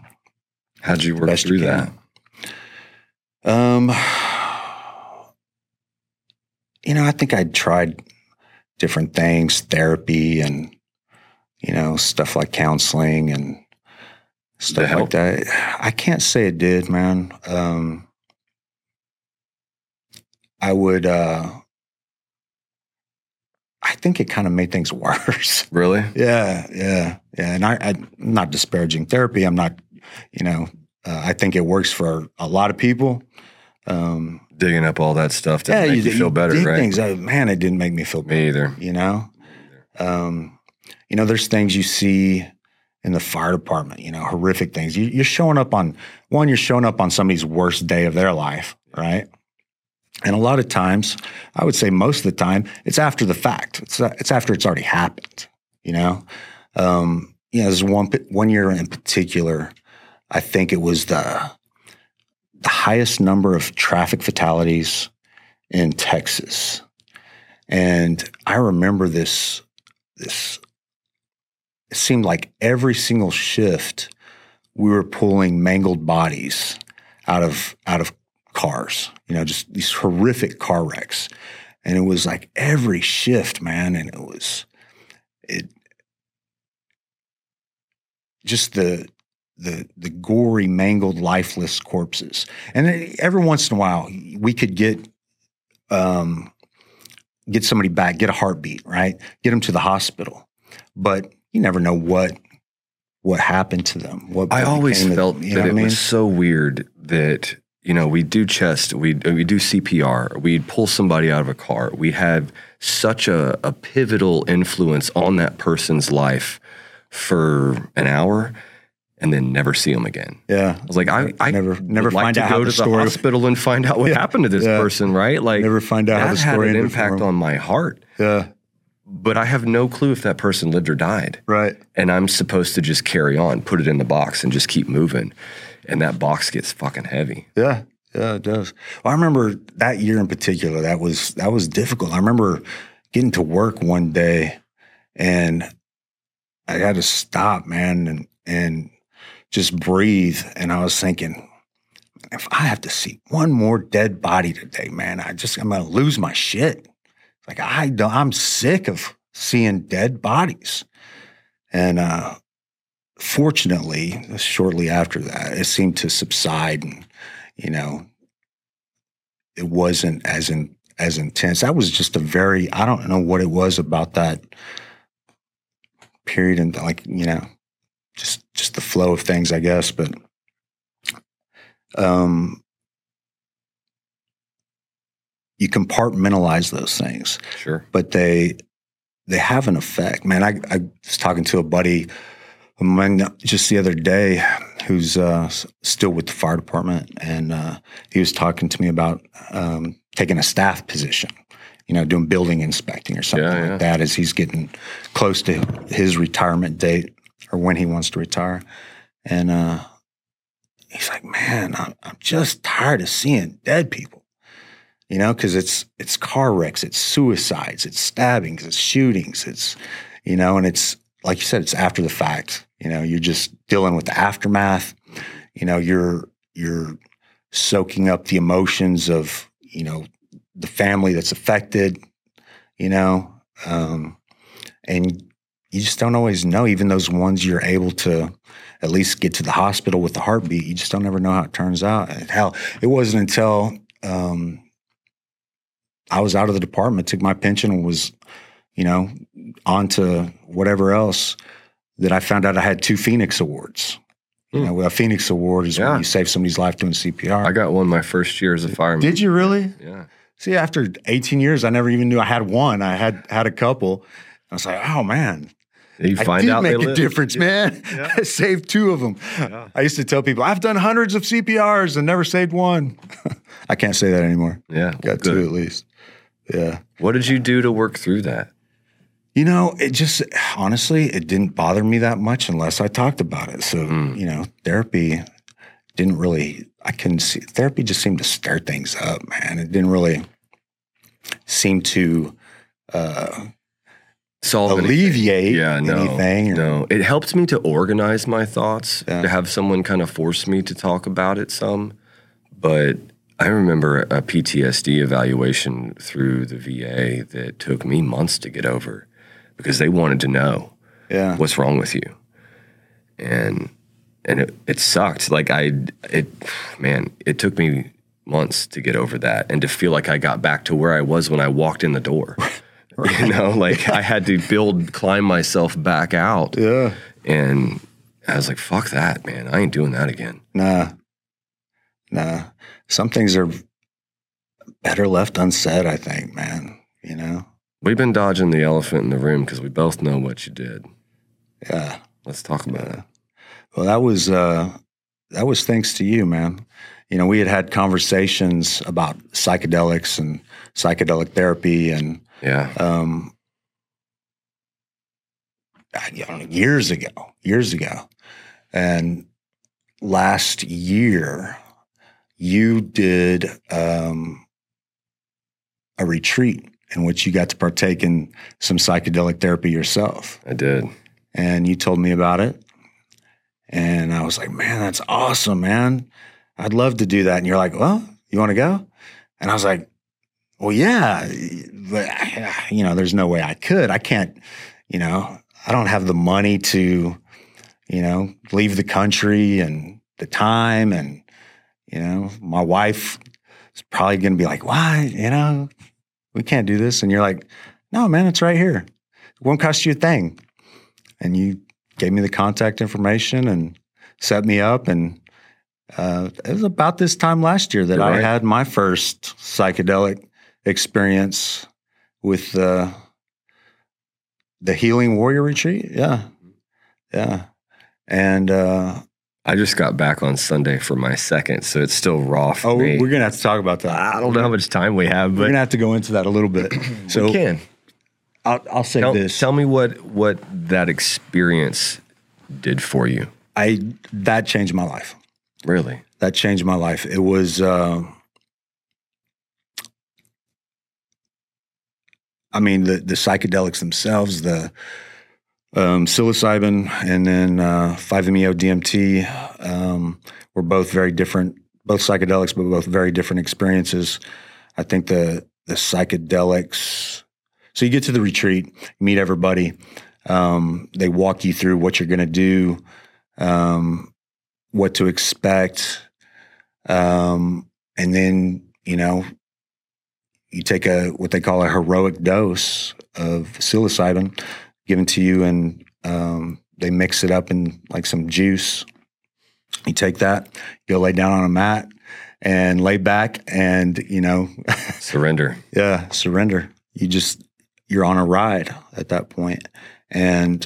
How'd you work through that? Um, [SIGHS] you know, I think I tried different things, therapy, and you know, stuff like counseling and stuff like that. I can't say it did, man. Um, I would. uh I think it kind of made things [LAUGHS] worse. Really? Yeah, yeah, yeah. And I, I'm not disparaging therapy. I'm not, you know, uh, I think it works for a lot of people. Um, Digging up all that stuff to make you, feel better, right? Things, uh, man, it didn't make me feel better. Me either. You know, um, you know, there's things you see in the fire department. You know, horrific things. You, you're showing up on one. You're showing up on somebody's worst day of their life, right? And a lot of times, I would say most of the time, it's after the fact. It's it's after it's already happened. You know, um, you know, there's one one year in particular. I think it was the the highest number of traffic fatalities in Texas, and I remember this this. It seemed like every single shift we were pulling mangled bodies out of out of cars, you know, just these horrific car wrecks. And it was like every shift, man. And it was, it, just the, the, the gory, mangled, lifeless corpses. And every once in a while, we could get, um, get somebody back, get a heartbeat, right? Get them to the hospital. But you never know what what happened to them. What I always felt of, that it mean? was so weird that you know we do chest, we we do CPR, we'd pull somebody out of a car. We have such a, a pivotal influence on that person's life for an hour and then never see them again. Yeah, I was like, I, I never, never like find to out go to the, the hospital and find out what yeah. happened to this yeah. person, right? Like, never find out that how the story had an impact on my heart. Yeah, but I have no clue if that person lived or died. Right. And I'm supposed to just carry on, put it in the box, and just keep moving. And that box gets fucking heavy. Yeah. Yeah, it does. Well, I remember that year in particular. That was that was difficult. I remember getting to work one day, and I had to stop, man, and and just breathe. And I was thinking, if I have to see one more dead body today, man, I just I'm gonna lose my shit. Like I don't, I'm sick of seeing dead bodies. And uh, fortunately, shortly after that, it seemed to subside, and you know, it wasn't as in, as intense. That was just a very I don't know what it was about that period, and like you know, just just the flow of things, I guess. But um, you compartmentalize those things. Sure. But they they have an effect. Man, I, I was talking to a buddy of mine just the other day who's uh, still with the fire department, and uh, he was talking to me about um, taking a staff position. You know, doing building inspecting or something yeah, yeah. like that as he's getting close to his retirement date or when he wants to retire. And uh, he's like, man, I'm, I'm just tired of seeing dead people you know, because it's it's car wrecks, it's suicides, it's stabbings, it's shootings, it's you know, and it's like you said, it's after the fact. You know, you're just dealing with the aftermath. You know, you're you're soaking up the emotions of you know the family that's affected. You know, um, and you just don't always know. Even those ones you're able to at least get to the hospital with the heartbeat, you just don't ever know how it turns out. And hell, it wasn't until um, I was out of the department, took my pension, and was, you know, on to whatever else. That I found out I had two Phoenix Awards. You hmm. know, a Phoenix Award is yeah. when you save somebody's life doing CPR. I got one my first year as a fireman. Did you really? Yeah. See, after 18 years, I never even knew I had one. I had had a couple. I was like, oh man, you find I out make a difference, man. Yeah. [LAUGHS] I saved two of them. Yeah. I used to tell people I've done hundreds of CPRs and never saved one. [LAUGHS] I can't say that anymore. Yeah, got two at least. Yeah. What did you do to work through that? You know, it just honestly, it didn't bother me that much unless I talked about it. So, mm. you know, therapy didn't really, I couldn't see, therapy just seemed to stir things up, man. It didn't really seem to uh, solve alleviate anything. Yeah, no, anything. Or, no, it helped me to organize my thoughts, yeah. to have someone kind of force me to talk about it some. But I remember a PTSD evaluation through the VA that took me months to get over because they wanted to know yeah. what's wrong with you. And and it, it sucked. Like I it man, it took me months to get over that and to feel like I got back to where I was when I walked in the door. [LAUGHS] right. [LAUGHS] You know, like I had to build climb myself back out. Yeah. And I was like, fuck that, man. I ain't doing that again. Nah. Nah some things are better left unsaid, I think, man. You know? We've been dodging the elephant in the room because we both know what you did. Yeah. Let's talk about yeah. it. Well, that was uh, that was thanks to you, man. You know, we had had conversations about psychedelics and psychedelic therapy, and yeah, um, know, years ago, years ago, and last year you did um, a retreat in which you got to partake in some psychedelic therapy yourself. I did. And you told me about it. And I was like, man, that's awesome, man. I'd love to do that. And you're like, well, You want to go? And I was like, well, yeah, but [SIGHS] you know, there's no way I could. I can't, you know, I don't have the money to, you know, leave the country and the time. And, you know, my wife is probably going to be like, why, you know, we can't do this. And you're like, no, man, it's right here. It won't cost you a thing. And you gave me the contact information and set me up. And uh, it was about this time last year that You're I had my first psychedelic experience with the the Healing Warrior Retreat. Yeah, yeah, and uh, I just got back on Sunday for my second, so it's still raw for oh, me. we're gonna have to talk about that. I don't know how much time we have, but We're gonna have to go into that a little bit. [CLEARS THROAT] we So can. I'll, I'll say Tell, this: tell me what what that experience did for you. I that changed my life. Really? that changed my life. It was, uh, I mean, the the psychedelics themselves, the um, psilocybin and then uh, 5-MeO DMT um, were both very different, both psychedelics, but both very different experiences. I think the the psychedelics. So you get to the retreat, meet everybody. Um, they walk you through what you're going to do, um, what to expect, um, and then you know you take a what they call a heroic dose of psilocybin given to you, and um, they mix it up in like some juice. You take that, you go lay down on a mat and lay back, and you know, [LAUGHS] Surrender. yeah, surrender. You just you're on a ride at that point, and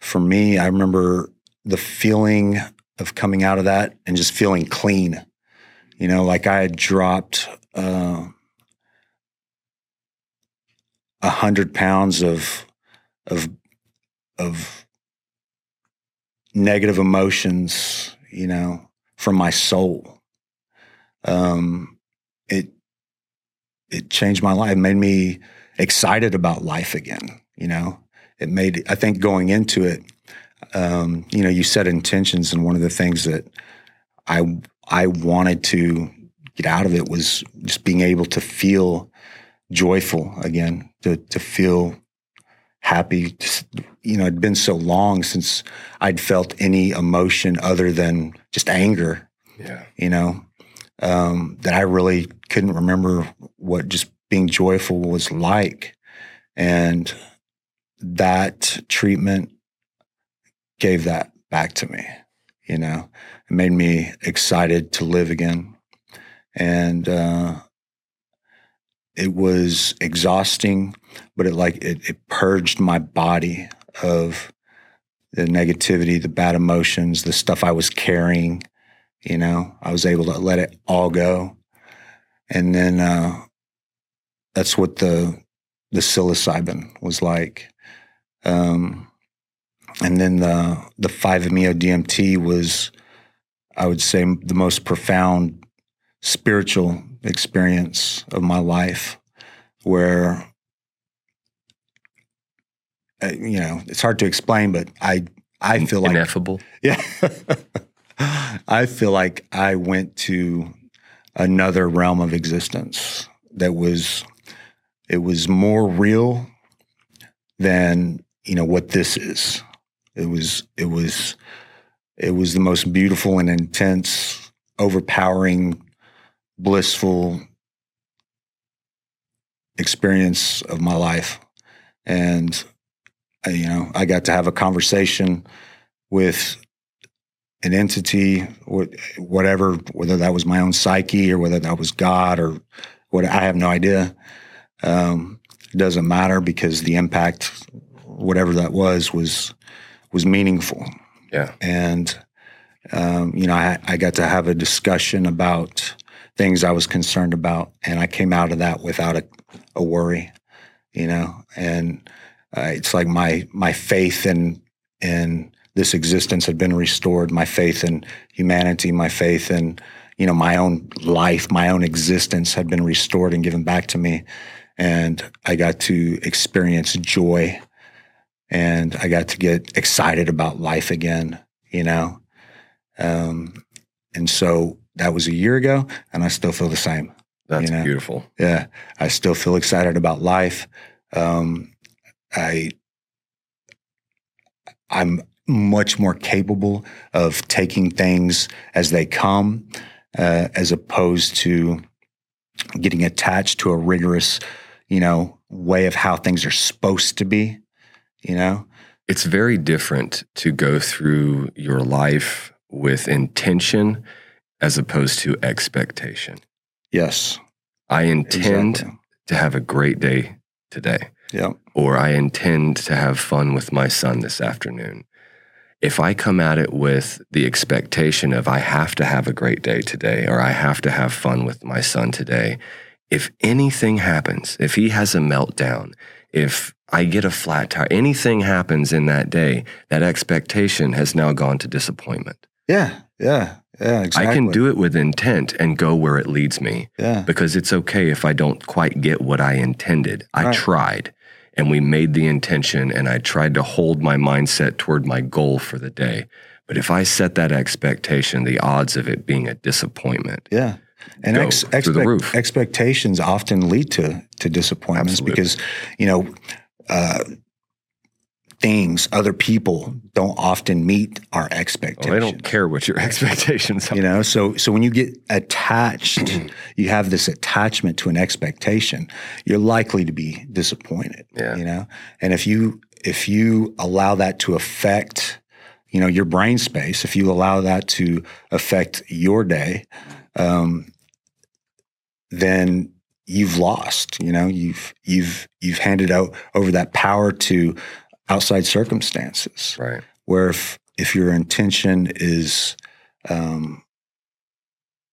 for me, I remember the feeling of coming out of that and just feeling clean. You know, like I had dropped uh, a hundred pounds of of of negative emotions. You know, from my soul. Um, it it changed my life. It made me excited about life again. You know, it made I think going into it um, you know, you set intentions, and one of the things that I I wanted to get out of it was just being able to feel joyful again, to to feel happy. You know, it'd been so long since I'd felt any emotion other than just anger. Yeah. You know, um, that I really couldn't remember what just being joyful was like, and that treatment gave that back to me. You know, it made me excited to live again. And uh, it was exhausting, but it like it, it purged my body of the negativity, the bad emotions, the stuff I was carrying. You know, I was able to let it all go. And then uh, that's what the the psilocybin was like. Um, and then the the five meo DMT was, I would say, the most profound spiritual experience of my life, where uh, you know it's hard to explain, but I I feel like Ineffable. [LAUGHS] yeah, I feel like I went to another realm of existence that was it was more real than you know what this is. It was it was it was the most beautiful and intense, overpowering, blissful experience of my life. And I, you know, I got to have a conversation with an entity, whatever, whether that was my own psyche or whether that was God or what, I have no idea. Um, it doesn't matter because the impact, whatever that was, was was meaningful. Yeah. And um, you know, I, I got to have a discussion about things I was concerned about, and I came out of that without a, a worry. You know, and uh, it's like my my faith in in this existence had been restored. My faith in humanity, my faith in you know my own life, my own existence had been restored and given back to me, and I got to experience joy, and I got to get excited about life again. You know, um, and so that was a year ago, and I still feel the same. That's You know? beautiful. Yeah, I still feel excited about life. Um, I I'm much more capable of taking things as they come, uh, as opposed to getting attached to a rigorous, you know, way of how things are supposed to be. You know, It's very different to go through your life with intention as opposed to expectation. yes, I intend exactly. to have a great day today, Yeah, or I intend to have fun with my son this afternoon. If I come at it with the expectation of I have to have a great day today, or I have to have fun with my son today, if anything happens, if he has a meltdown, if I get a flat tire, anything happens in that day, that expectation has now gone to disappointment. yeah, yeah, yeah. Exactly. I can do it with intent and go where it leads me Yeah, because it's okay if I don't quite get what I intended. I Right. tried and we made the intention and I tried to hold my mindset toward my goal for the day. But if I set that expectation, the odds of it being a disappointment. Yeah. And ex- through the expect- roof. expectations often lead to to disappointments Absolutely. because you know uh, things, other people don't often meet our Well, expectations. they don't care what your [LAUGHS] expectations are. You know, so so when you get attached, [CLEARS THROAT] you have this attachment to an expectation. You're likely to be disappointed. Yeah. You know, and if you if you allow that to affect, you know, your brain space, if you allow that to affect your day, um, then you've lost. You know, you've you've you've handed out over that power to outside circumstances Right. where if if your intention is um,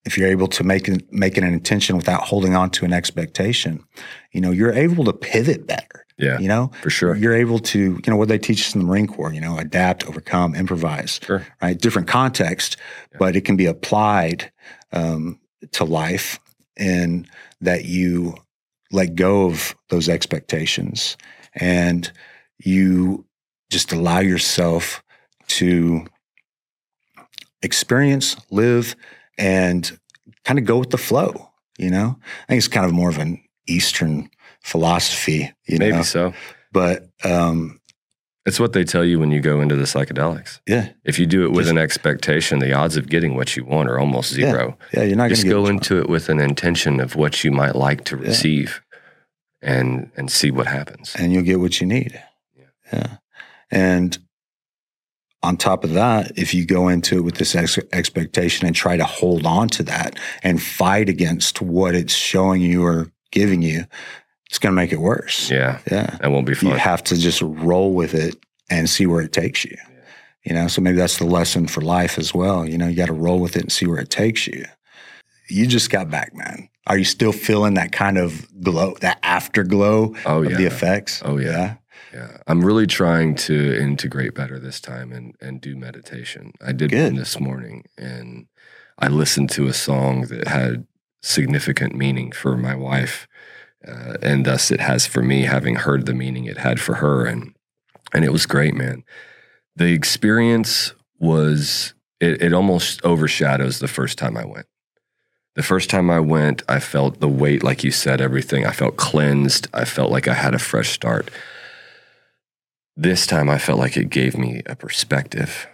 if you're able to make it, make an intention without holding on to an expectation, you know, you're able to pivot better. Yeah, You know, for sure. you're able to, you know, what they teach us in the Marine Corps, you know, adapt, overcome, improvise, Sure. right? Different context, Yeah. but it can be applied um, to life in that you let go of those expectations and you just allow yourself to experience, live, and kind of go with the flow. You know, I think it's kind of more of an Eastern philosophy, you Maybe know, so. but um, It's what they tell you when you go into the psychedelics. yeah, If you do it with Just- an expectation, the odds of getting what you want are almost zero. yeah, you're not going Just go into it with an intention of what you might like to Yeah. receive and and see what happens. and you'll get what you need. Yeah. And on top of that, if you go into it with this ex- expectation and try to hold on to that and fight against what it's showing you or giving you, it's going to make it worse. Yeah, Yeah. that won't be fun. You have to just roll with it and see where it takes you. You know, so maybe that's the lesson for life as well. You know, you got to roll with it and see where it takes you. You just got back, man. Are you still feeling that kind of glow, that afterglow oh of yeah. the effects? Oh, yeah. Yeah, I'm really trying to integrate better this time and, and do meditation. I did Good. one this morning and I listened to a song that had significant meaning for my wife. Uh, and thus it has for me, having heard the meaning it had for her. And, and it was great, man. The experience was, it, it almost overshadows the first time I went. The first time I went, I felt the weight, like you said, everything. I felt cleansed. I felt like I had a fresh start. This time I felt like it gave me a perspective.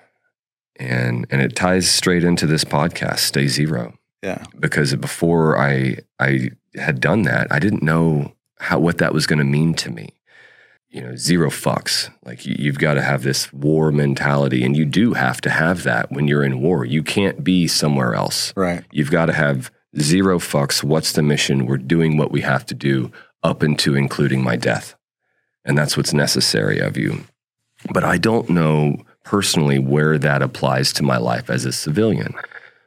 And and it ties straight into this podcast, Stay Zero. Yeah. Because before I I had done that, I didn't know how what that was going to mean to me. You know, zero fucks. Like you, you've got to have this war mentality, and you do have to have that when you're in war. You can't be somewhere else. Right. You've got to have zero fucks. What's the mission? We're doing what we have to do up into including my death. And that's what's necessary of you. But I don't know personally where that applies to my life as a civilian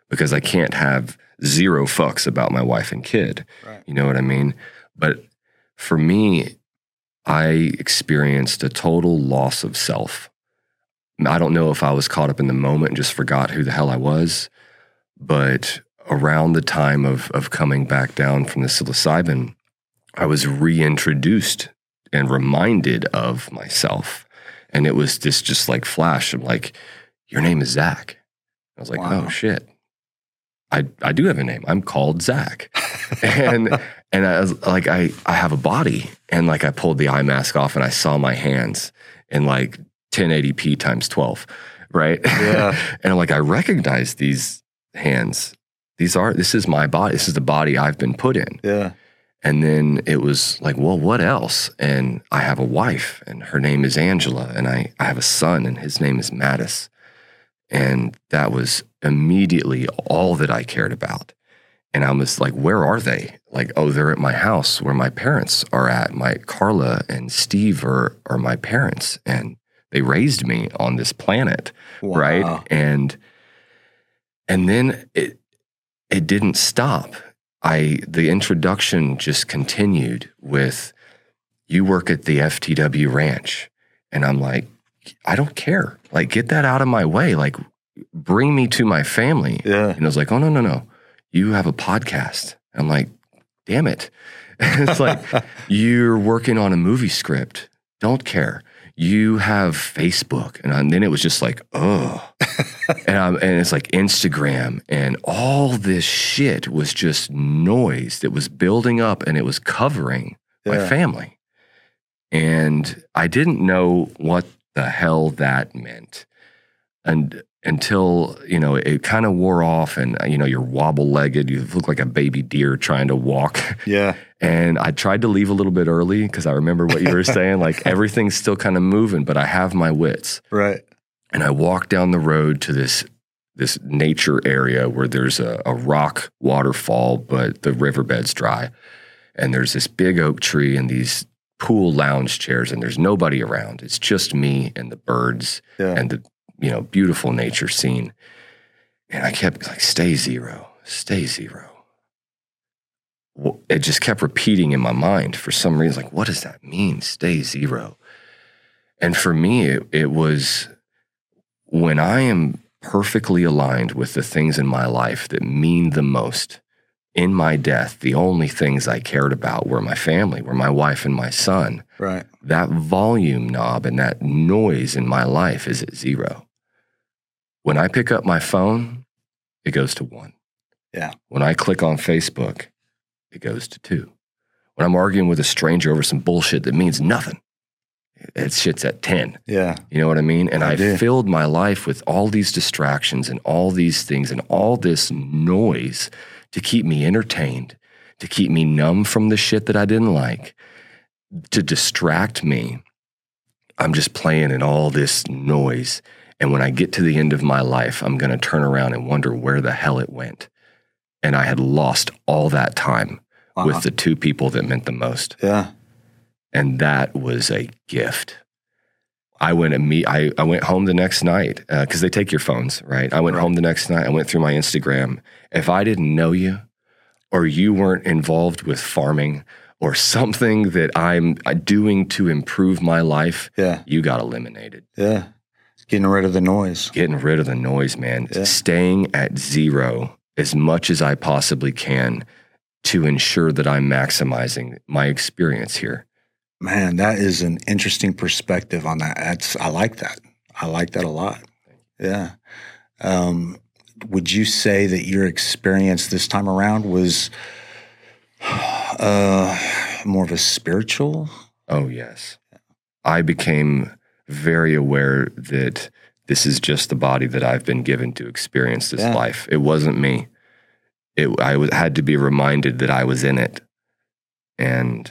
because I can't have zero fucks about my wife and kid. Right. You know what I mean? But for me, I experienced a total loss of self. I don't know if I was caught up in the moment and just forgot who the hell I was, but around the time of of coming back down from the psilocybin, I was reintroduced and reminded of myself. And it was this just like flash. I'm like, your name is Zac. I was like, oh, Wow. oh shit. I, I do have a name. I'm called Zac. and [LAUGHS] and I was like, I, I have a body. And like I pulled the eye mask off and I saw my hands in like 1080p times 12. Right. Yeah. [LAUGHS] and I'm like, I recognize these hands. These are this is my body. This is the body I've been put in. Yeah. And then it was like, well, what else? And I have a wife, and her name is Angela, and I, I have a son, and his name is Mattis. And that was immediately all that I cared about. And I was like, where are they? Like, oh, they're at my house where my parents are at. My Carla and Steve are, are my parents. And they raised me on this planet. Wow. Right. And and then it it didn't stop. I the introduction just continued with you work at the FTW ranch. And I'm like, I don't care. Like, get that out of my way. Like, bring me to my family. Yeah. And I was like, oh, no, no, no. You have a podcast. I'm like, damn it. [LAUGHS] it's like, [LAUGHS] you're working on a movie script. Don't care. You have Facebook. And, I- and then it was just like, oh. [LAUGHS] and, I'm, and it's like Instagram. And all this shit was just noise that was building up and it was covering my family. And I didn't know what the hell that meant. And until, you know, it kind of wore off and, you know, you're wobble legged. You look like a baby deer trying to walk. Yeah. And I tried to leave a little bit early because I remember what you were [LAUGHS] saying. Like everything's still kind of moving, but I have my wits. Right. And I walked down the road to this this nature area where there's a, a rock waterfall, but the riverbed's dry. And there's this big oak tree and these pool lounge chairs, and there's nobody around. It's just me and the birds Yeah. and the you know beautiful nature scene. And I kept like, "Stay zero, stay zero. It just kept repeating in my mind for some reason. Like, what does that mean? Stay zero. And for me, it, it was when I am perfectly aligned with the things in my life that mean the most. In my death, the only things I cared about were my family, were my wife and my son right. that volume knob and that noise in my life is at zero. When I pick up my phone, it goes to one. Yeah. When I click on Facebook, it goes to two. When I'm arguing with a stranger over some bullshit that means nothing, it shit's at 10. Yeah. You know what I mean? And I I, filled my life with all these distractions and all these things and all this noise to keep me entertained, to keep me numb from the shit that I didn't like, to distract me. I'm just playing in all this noise. And when I get to the end of my life, I'm going to turn around and wonder where the hell it went. And I had lost all that time Wow. with the two people that meant the most yeah. and that was a gift. I went meet. I, I went home the next night because they take your phones, right? I went Right. home the next night. I went through my Instagram. If I didn't know you, or you weren't involved with farming, or something that I'm uh, doing to improve my life, Yeah. you got eliminated. Yeah. Getting rid of the noise. Getting rid of the noise, man. Yeah. Staying at zero as much as I possibly can to ensure that I'm maximizing my experience here. Man, that is an interesting perspective on that. That's I like that. I like that a lot. Yeah. Um, would you say that your experience this time around was uh, more of a spiritual? Oh, yes. I became very aware that this is just the body that I've been given to experience this Yeah. life. It wasn't me. It, I was, had to be reminded that I was in it. And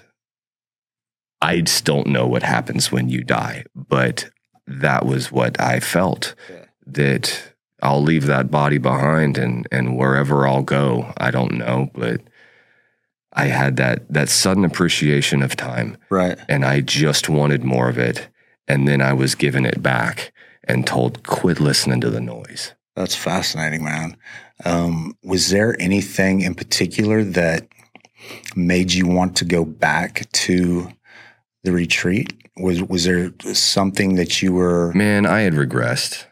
I just don't know what happens when you die, but that was what I felt Yeah. that I'll leave that body behind and, and wherever I'll go, I don't know, but I had that, that sudden appreciation of time Right. and I just wanted more of it. And then I was given it back and told, quit listening to the noise. That's fascinating, man. Um, was there anything in particular that made you want to go back to the retreat? Was was there something that you were? Man, I had regressed.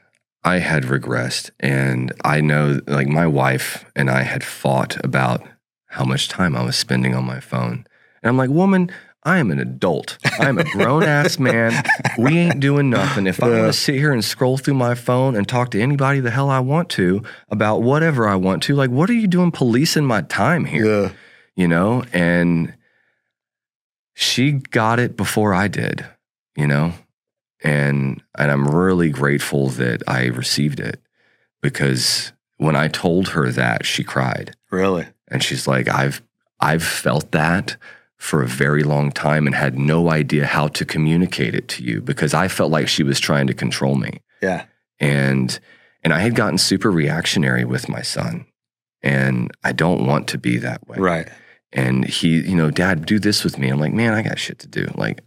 I had regressed. And I know, like, my wife and I had fought about how much time I was spending on my phone. And I'm like, woman, I am an adult. I'm a grown ass man. We ain't doing nothing. If I want to sit here and scroll through my phone and talk to anybody the hell I want to about whatever I want to, like, what are you doing policing my time here? Yeah. You know? And she got it before I did, you know? And and I'm really grateful that I received it because when I told her that, she cried. Really? And she's like, I've I've felt that for a very long time and had no idea how to communicate it to you because I felt like she was trying to control me. Yeah. And and I had gotten super reactionary with my son. And I don't want to be that way. Right. And he, you know, dad, do this with me. I'm like, man, I got shit to do. Like,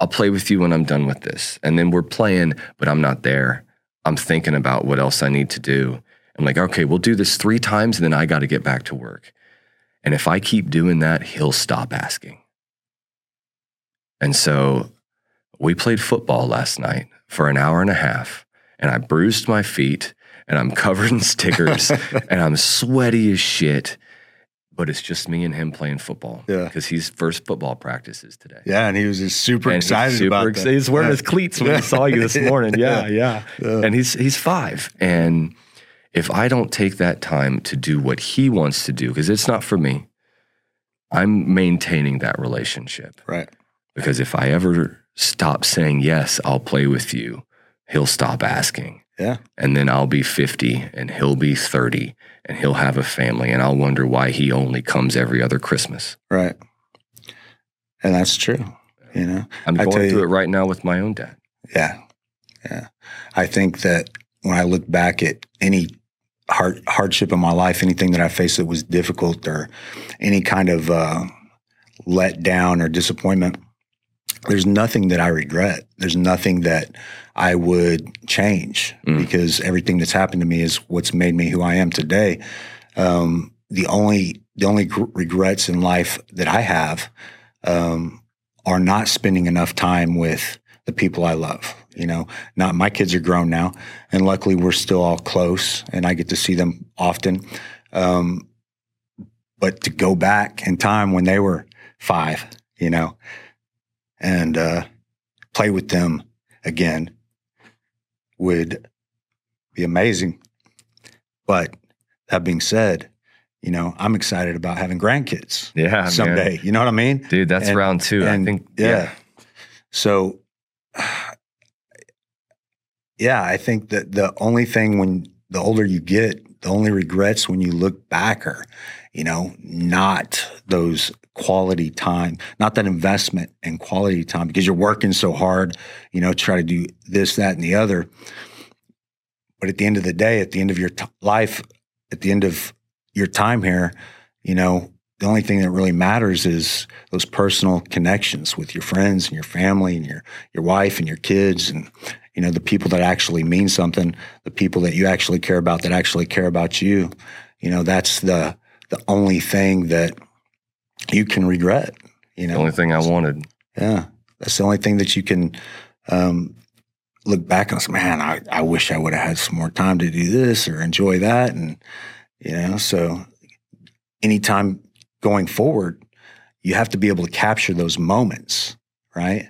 I'll play with you when I'm done with this. And then we're playing, but I'm not there. I'm thinking about what else I need to do. I'm like, okay, we'll do this three times and then I got to get back to work. And if I keep doing that, he'll stop asking. And so we played football last night for an hour and a half, and I bruised my feet and I'm [LAUGHS] covered in stickers [LAUGHS] and I'm sweaty as shit. But it's just me and him playing football. Yeah. Because he's first football practices today. Yeah. And he was just super And excited super about ex- that. He's wearing Yeah. his cleats when he saw you this [LAUGHS] morning. Yeah, yeah. Yeah. And he's he's five. And if I don't take that time to do what he wants to do, because it's not for me, I'm maintaining that relationship. Right. Because if I ever stop saying yes, I'll play with you, he'll stop asking. Yeah. And then I'll be 50 and he'll be 30 and he'll have a family and I'll wonder why he only comes every other Christmas. Right. And that's true. You know? I'm going tell you- it right now with my own dad. Yeah. Yeah. I think that when I look back at any hard, hardship in my life, anything that I faced that was difficult or any kind of uh, let down or disappointment, there's nothing that I regret. There's nothing that I would change Mm. because everything that's happened to me is what's made me who I am today. Um, the only the only gr- regrets in life that I have um, are not spending enough time with the people I love. You know, not my kids are grown now, and luckily we're still all close, and I get to see them often. Um, but to go back in time when they were five, you know, and uh, play with them again would be amazing. But that being said, you know, I'm excited about having grandkids Yeah. someday. You know what I mean? Dude, that's And- round two. I think, yeah. yeah. So, yeah, I think that the only thing when the older you get, the only regrets when you look back are, you know, not those quality time, not that investment in quality time because you're working so hard, you know, try to do this, that, and the other. But at the end of the day, at the end of your t- life, at the end of your time here, you know, the only thing that really matters is those personal connections with your friends and your family and your your wife and your kids and you know the people that actually mean something, the people that you actually care about that actually care about you. You know, that's the the only thing that you can regret. You know The only thing I wanted. yeah, that's the only thing that you can um, look back and say, man, I, I wish I would have had some more time to do this or enjoy that. And, you know, so anytime going forward, you have to be able to capture those moments, right?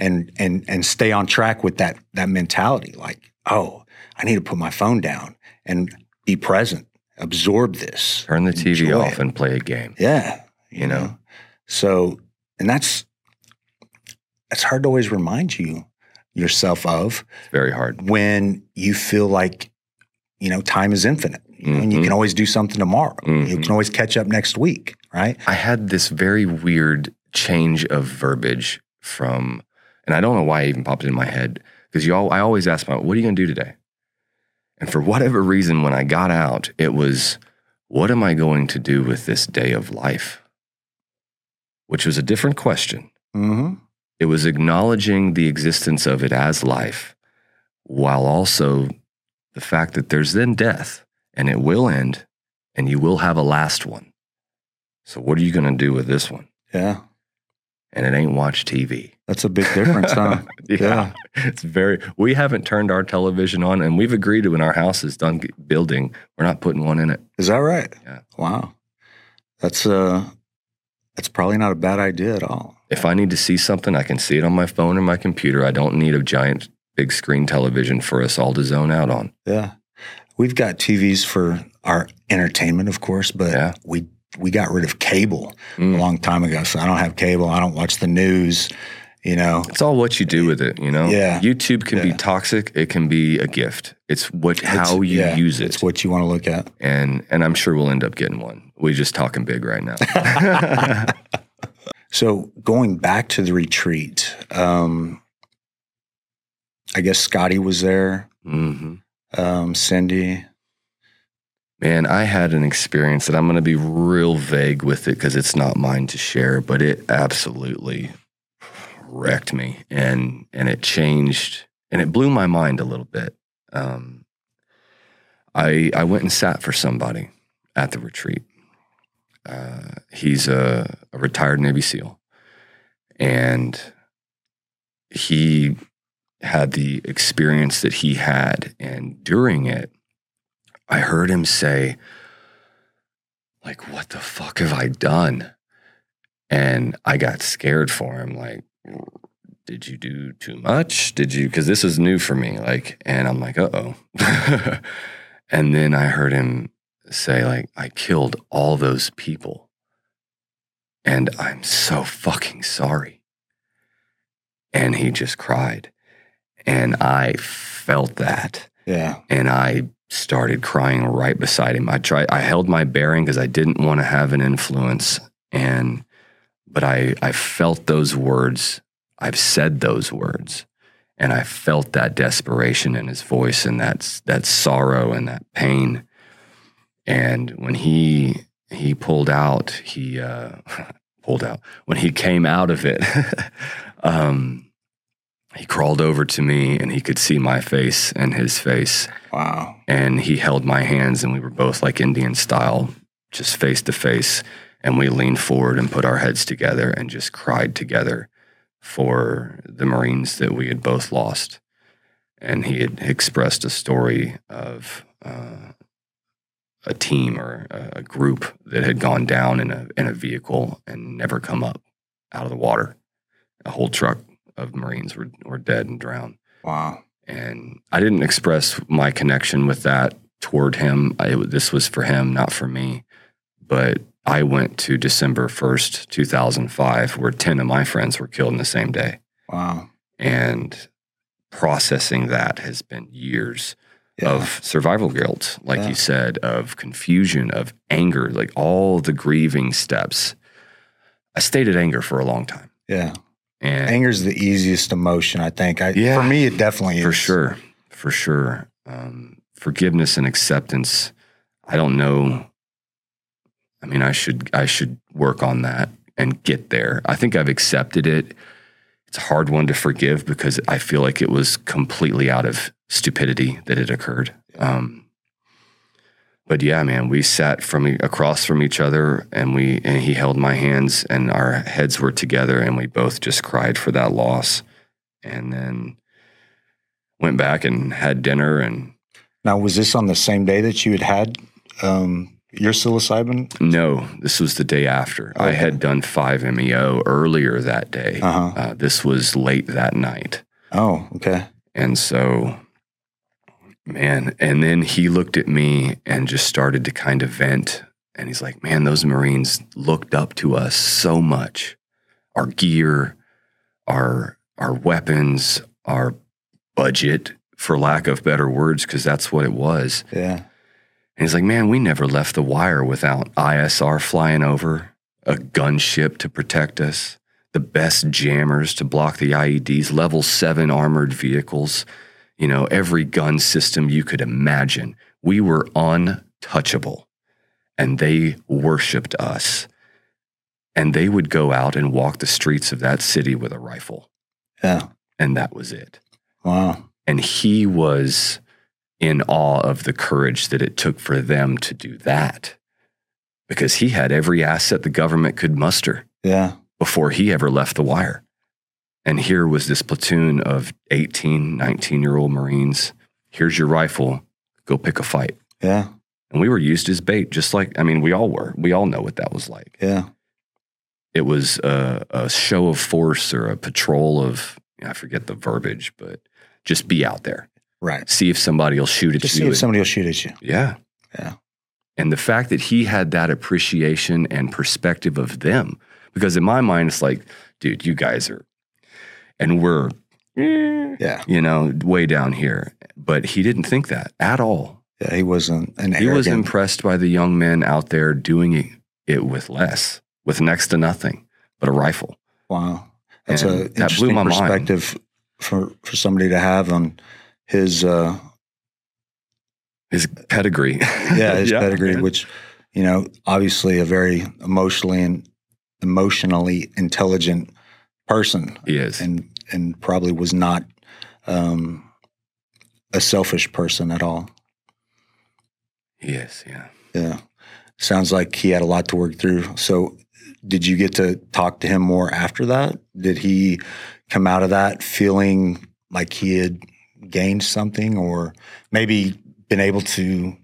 And and and stay on track with that that mentality. Like, oh, I need to put my phone down and be present, absorb this. Turn the TV off it. and play a game. Yeah. You, You know? know? So, and that's, that's hard to always remind you yourself of It's very hard. when you feel like, you know, time is infinite. You know, and you can always do something tomorrow. You Mhm. can always catch up next week, right? I had this very weird change of verbiage from, and I don't know why it even popped in my head because you all, I always ask my, what are you going to do today? And for whatever reason, when I got out, it was, what am I going to do with this day of life? Which was a different question. Mm-hmm. It was acknowledging the existence of it as life, while also the fact that there's then death and it will end and you will have a last one. So, what are you going to do with this one? Yeah. And it ain't watch TV. That's a big difference, huh? [LAUGHS] yeah. It's very, we haven't turned our television on and we've agreed to when our house is done building, we're not putting one in it. Is that right? Yeah. Wow. That's uh That's probably not a bad idea at all. If I need to see something, I can see it on my phone or my computer. I don't need a giant big screen television for us all to zone out on. Yeah. We've got TVs for our entertainment, of course, but Yeah. we we got rid of cable Mm. a long time ago. So I don't have cable. I don't watch the news. You know, It's all what you do with it, you know. Yeah. YouTube can be toxic. It can be a gift. It's what how It's- you yeah, use it, It's what you want to look at. and and I'm sure we'll end up getting one. we're just talking big right now. [LAUGHS] So going back to the retreat, um, I guess Scotty was there, hmm um, Cindy. Man, I had an experience that I'm going to be real vague with it because it's not mine to share, but it absolutely wrecked me and and it changed and it blew my mind a little bit. Um, I I went and sat for somebody at the retreat. Uh, he's a, a retired Navy SEAL, and he had the experience that he had, and during it, I heard him say, like, what the fuck have I done? And I got scared for him. Like, did you do too much? Did you, because this is new for me. Like, and I'm like, uh oh. [LAUGHS] and then I heard him say, like, I killed all those people. And I'm so fucking sorry. And he just cried. And I felt that Yeah. and I started crying right beside him. I tried I held my bearing because I didn't want to have an influence and but I I felt those words. I've said those words and I felt that desperation in his voice and that that sorrow and that pain. And when he he pulled out, he uh [LAUGHS] pulled out. When he came out of it, [LAUGHS] um he crawled over to me and he could see my face and his face Wow. and he held my hands and we were both like Indian style, just face to face. And we leaned forward and put our heads together and just cried together for the Marines that we had both lost. And he had expressed a story of uh, a team or a group that had gone down in a in a vehicle and never come up out of the water. A whole truck of Marines were were dead and drowned Wow. and I didn't express my connection with that toward him. I, this was for him, not for me. But I went to December 1st, 2005, where 10 of my friends were killed in the same day. Wow. And processing that has been years Yeah. of survival guilt, like Yeah. you said, of confusion, of anger, like all the grieving steps. I stayed at anger for a long time. yeah. And is the easiest emotion, I think. I, Yeah. For me, it definitely is. for sure for sure um, forgiveness and acceptance i don't know i mean i should i should work on that and get there. I think i've accepted it. It's a hard one to forgive because i feel like it was completely out of stupidity that it occurred. Um, but yeah man we sat from across from each other and we and he held my hands and our heads were together and we both just cried for that loss. And then went back and had dinner and Now, was this on the same day that you had had um, your psilocybin? no this was the day after i had done 5 meo earlier that day Uh-huh. uh, this was late that night Oh, okay. and so man and then he looked at me and just started to kind of vent and he's like man those marines looked up to us so much our gear our our weapons our budget for lack of better words because that's what it was Yeah. And he's like, man, we never left the wire without ISR flying over, a gunship to protect us, the best jammers to block the IEDs, level seven armored vehicles, you know, every gun system you could imagine. We were untouchable. And they worshiped us. And they would go out and walk the streets of that city with a rifle. Yeah. And that was it. Wow. And he was in awe of the courage that it took for them to do that because he had every asset the government could muster Yeah. before he ever left the wire. And here was this platoon of 18, 19 year old Marines. Here's your rifle, go pick a fight. Yeah. And we were used as bait, just like, I mean, we all were. We all know what that was like. Yeah. it was a, a show of force or a patrol of I forget the verbiage, but just be out there. Right. See if somebody will shoot at Just you. see if somebody will shoot at you. yeah. Yeah. And the fact that he had that appreciation and perspective of them, because in my mind, it's like, dude, you guys are, and we're, eh, Yeah. you know, way down here. But he didn't think that at all. Yeah. He wasn't an He was impressed by the young men out there doing it, it with less, with next to nothing but a rifle. Wow. That's And a that blew interesting my mind. perspective for for somebody to have on his uh His pedigree. [LAUGHS] yeah, his [LAUGHS] pedigree, man. which, you know, obviously a very emotionally and emotionally intelligent person he is. and and probably was not um a selfish person at all. He is, yeah. Yeah. Sounds like he had a lot to work through. So did you get to talk to him more after that? Did he come out of that feeling like he had gained something or maybe been able to,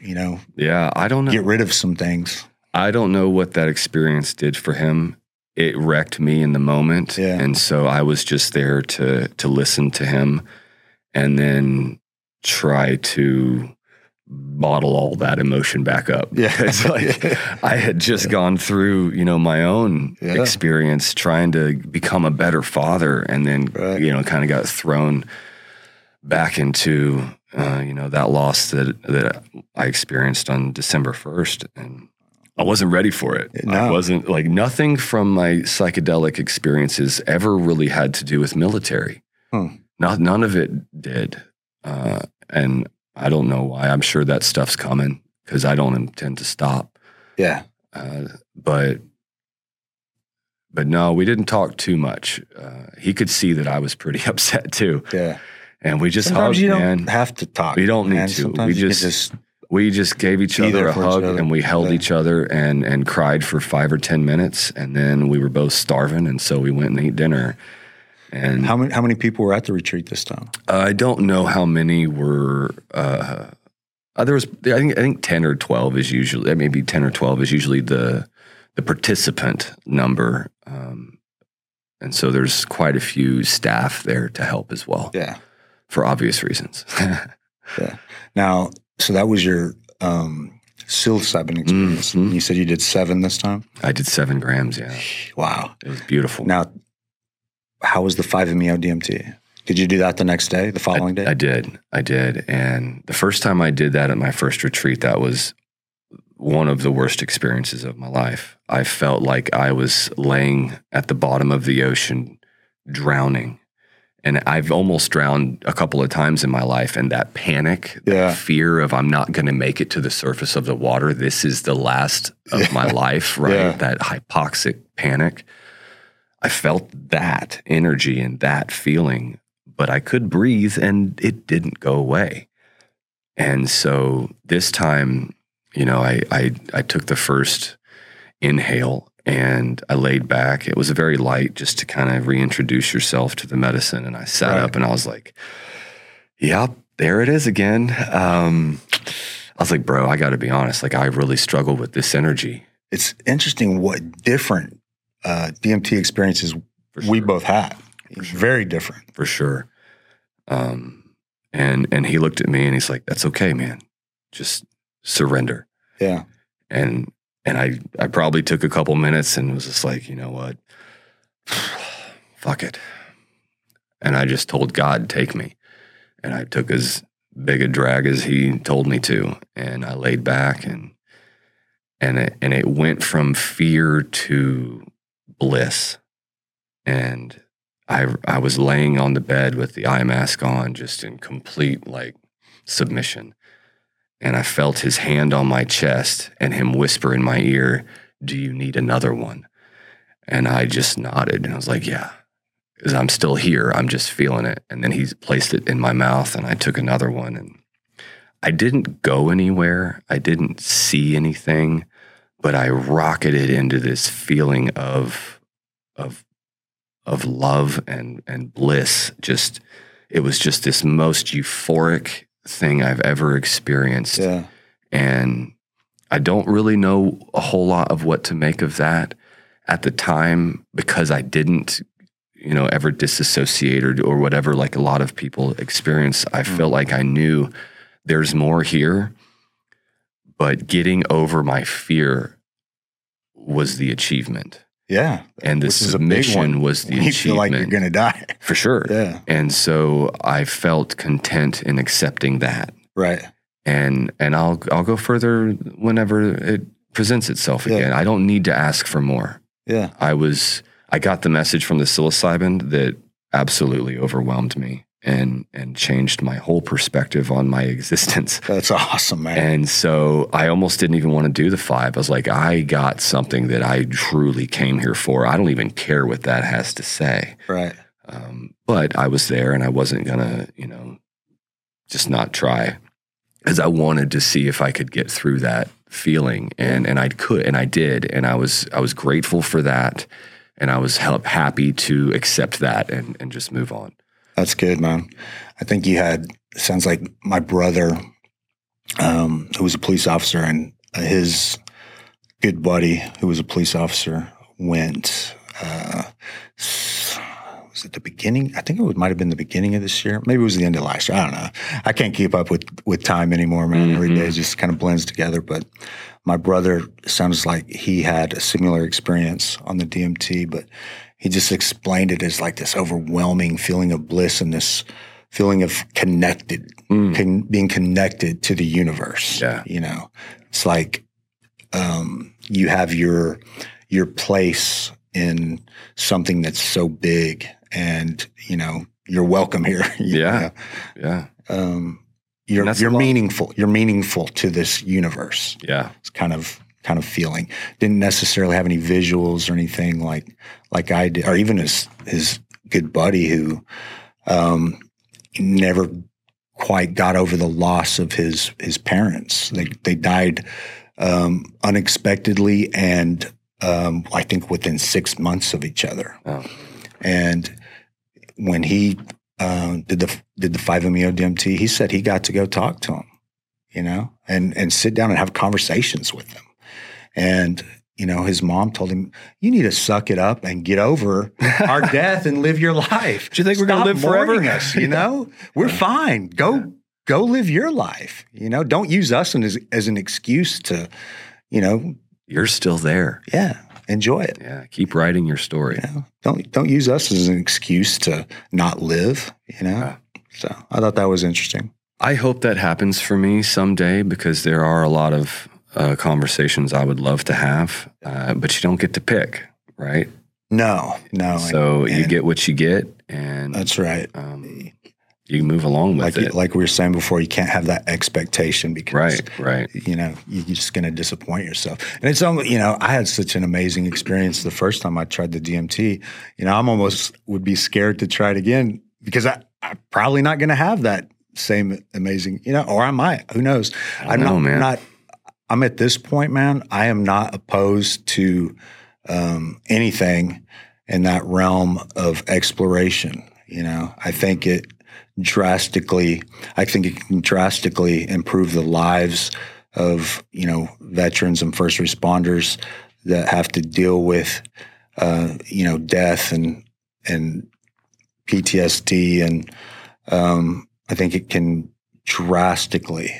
you know, Yeah, I don't know. get rid of some things? I don't know what that experience did for him. It wrecked me in the moment, Yeah. and so I was just there to to listen to him, and then try to bottle all that emotion back up. Yeah. [LAUGHS] it's like [LAUGHS] I had just Yeah. gone through, you know, my own Yeah. experience trying to become a better father, and then Right. you know, kind of got thrown back into uh, you know that loss that that I experienced on December first, and I wasn't ready for it. I No. wasn't like nothing from my psychedelic experiences ever really had to do with military. Hmm. Not none of it did, uh, and I don't know why. I'm sure that stuff's coming because I don't intend to stop. yeah. Uh, but but no, we didn't talk too much. Uh, he could see that I was pretty [LAUGHS] upset too, Yeah. And we just Sometimes hugged, you don't man. have to talk. We don't need man. to. Sometimes We just- just we just gave each other a hug other. and we held Yeah. each other and and cried for five or ten minutes, and then we were both starving, and so we went and ate dinner. And how many how many people were at the retreat this time? I don't know how many were. Uh, uh, there was, I think, I think ten or twelve is usually, maybe ten or twelve is usually the the participant number, um, and so there's quite a few staff there to help as well Yeah. For obvious reasons. [LAUGHS] Now, so that was your um psilocybin experience. Mhm. You said you did seven this time. I did seven grams. Yeah, Wow. it was beautiful. Now, how was the 5-MeO DMT? Did you do that the next day, the following day? I did. I did. And the first time I did that at my first retreat, that was one of the worst experiences of my life. I felt like I was laying at the bottom of the ocean, drowning. And I've almost drowned a couple of times in my life. And that panic, that Yeah. fear of I'm not going to make it to the surface of the water. This is the last of my life, [LAUGHS] right? Yeah. That hypoxic panic. I felt that energy and that feeling, but I could breathe and it didn't go away. And so this time, you know, I I, I took the first inhale and I laid back. It was very light just to kind of reintroduce yourself to the medicine. And I sat Right. up and I was like, yep, there it is again. Um, I was like, bro, I got to be honest. Like, I really struggle with this energy. It's interesting what different uh, DMT experiences For we both had. Sure. Very different. for sure. Um, and and he looked at me and he's like, "That's okay, man. Just surrender." Yeah. And and I I probably took a couple minutes and was just like, you know what, [SIGHS] fuck it. And I just told God, take me. And I took as big a drag as He told me to, and I laid back and and it and it went from fear to bliss. And I I was laying on the bed with the eye mask on, just in complete like submission. And I felt his hand on my chest and him whisper in my ear, Do you need another one? And I just nodded and I was like, Yeah, because I'm still here. I'm just feeling it. And then he placed it in my mouth and I took another one. And I didn't go anywhere, I didn't see anything, but I rocketed into this feeling of, of, of love and, and bliss. Just, it was just this most euphoric thing I've ever experienced Yeah. and I don't really know a whole lot of what to make of that. at the time, because I didn't, you know, ever disassociate or, or whatever, like a lot of people experience, I Mm. felt like I knew there's more here. But getting over my fear was the achievement. Yeah. And the Which is a big submission was [LAUGHS] the you feel like you're going to die. for sure. Yeah. And so I felt content in accepting that. Right. And and I'll I'll go further whenever it presents itself Yeah. again. I don't need to ask for more. Yeah. I was I got the message from the psilocybin that absolutely overwhelmed me and and changed my whole perspective on my existence. [LAUGHS] That's awesome, man. And so I almost didn't even want to do the five. I was like, I got something that I truly came here for. I don't even care what that has to say. right. Um, but I was there and I wasn't going to, you know, just not try because I wanted to see if I could get through that feeling and, and I could, and I did. And I was, I was grateful for that. And I was help, happy to accept that and, and just move on. That's good, man. I think you had sounds like my brother, um, who was a police officer, and uh, his good buddy, who was a police officer, went. Uh, was it the beginning? I think it might have been the beginning of this year. Maybe it was the end of last year. I don't know. I can't keep up with with time anymore, man. Every day just kind of blends together. But my brother sounds like he had a similar experience on the DMT, but he just explained it as like this overwhelming feeling of bliss and this feeling of connected, con- being connected to the universe. Yeah. You know, it's like um, you have your your place in something that's so big, and you know you're welcome here. [LAUGHS] you Yeah. know? Yeah. Um, you're And that's a you're meaningful. You're meaningful to this universe. Yeah. It's kind of kind of feeling. Didn't necessarily have any visuals or anything like like I did, or even his his good buddy who um, never quite got over the loss of his his parents. They they died um, unexpectedly and um, I think within six months of each other. Oh. And when he uh, did the did the five meo DMT, he said he got to go talk to him, you know, and and sit down and have conversations with them. And you know, his mom told him, "You need to suck it up and get over [LAUGHS] our death and live your life." Do you think we're gonna live forever? Us, you [LAUGHS] know, we're fine. Go go live your life. You know, don't use us as as an excuse to, you know, You're still there. yeah, enjoy it. Yeah. Keep writing your story. You know, don't don't use us as an excuse to not live. You know, Yeah. so I thought that was interesting. I hope that happens for me someday because there are a lot of uh, conversations I would love to have, uh, but you don't get to pick, right? No, no. so you get what you get, and that's right. um, you move along with Like it. like we were saying before, you can't have that expectation because right, right. you know you- you're just going to disappoint yourself. And it's almost you know I had such an amazing experience the first time I tried the DMT. You know I'm almost would be scared to try it again because I, I'm probably not going to have that same amazing you know or I might who knows. I I'm don't know, man. not. I'm at this point, man. I am not opposed to um, anything in that realm of exploration. You know, I think it drastically. I think it can drastically improve the lives of you know veterans and first responders that have to deal with uh, you know death and and PTSD and um, I think it can drastically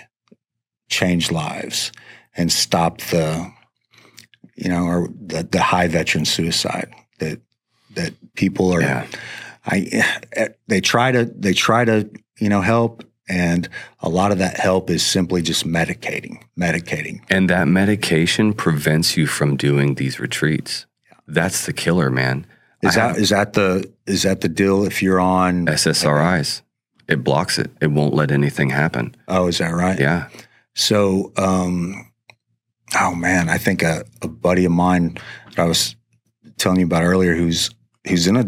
change lives and stop the you know or the, the high veteran suicide that that people are Yeah. I they try to they try to you know help and a lot of that help is simply just medicating medicating And that medication prevents you from doing these retreats. yeah. That's the killer, man. is I that have is that the is that the deal if you're on SSRIs. It blocks it. It won't let anything happen. oh is that right Yeah. So, um, oh man, I think a, a buddy of mine that I was telling you about earlier, who's who's in a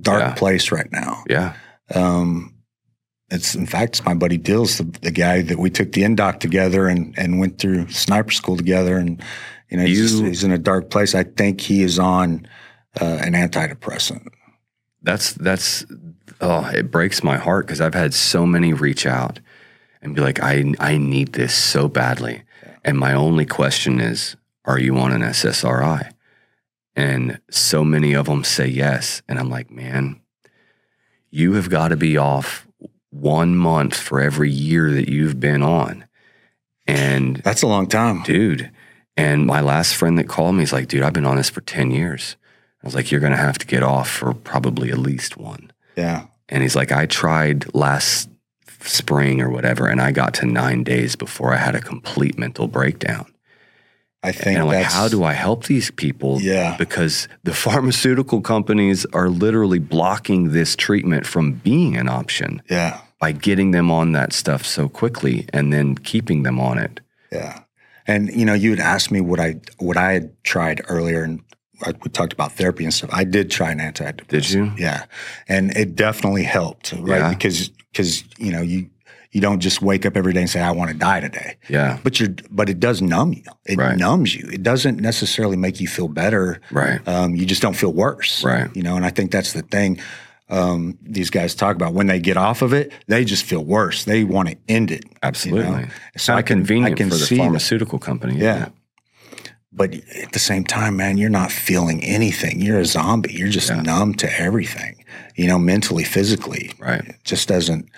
dark Yeah. place right now. Yeah. Um, it's in fact it's my buddy Dills, the, the guy that we took the indoc together and and went through sniper school together, and you know he's, You- just- he's in a dark place. I think he is on uh, an antidepressant. That's that's oh, it breaks my heart because I've had so many reach out and be like, I I need this so badly. And my only question is, are you on an SSRI? And so many of them say yes. And I'm like, man, you have got to be off one month for every year that you've been on. And That's a long time. dude, and my last friend that called me is like, dude, I've been on this for 10 years. I was like, you're going to have to get off for probably at least one. Yeah. And he's like, I tried last spring or whatever, and I got to nine days before I had a complete mental breakdown. I think And I'm like, how do I help these people? Yeah. Because the [LAUGHS] pharmaceutical companies are literally blocking this treatment from being an option Yeah. by getting them on that stuff so quickly and then keeping them on it. Yeah. And you know, you had asked me what I what I had tried earlier and I, we talked about therapy and stuff. I did try an antidepressant. Did you? Yeah. And it definitely helped, right? Yeah. Because because you know, you you don't just wake up every day and say, I want to die today. Yeah. But you're but it does numb you. It Right. numbs you. It doesn't necessarily make you feel better. Right. Um, you just don't feel worse. Right. You know, and I think that's the thing um, these guys talk about. When they get off of it, they just feel worse. They want to end it. you know? Absolutely. So How I can, convenient I can for the see that. pharmaceutical company. Yeah. But at the same time, man, you're not feeling anything. You're a zombie. You're just Yeah. numb to everything, you know, mentally, physically. Right. It just doesn't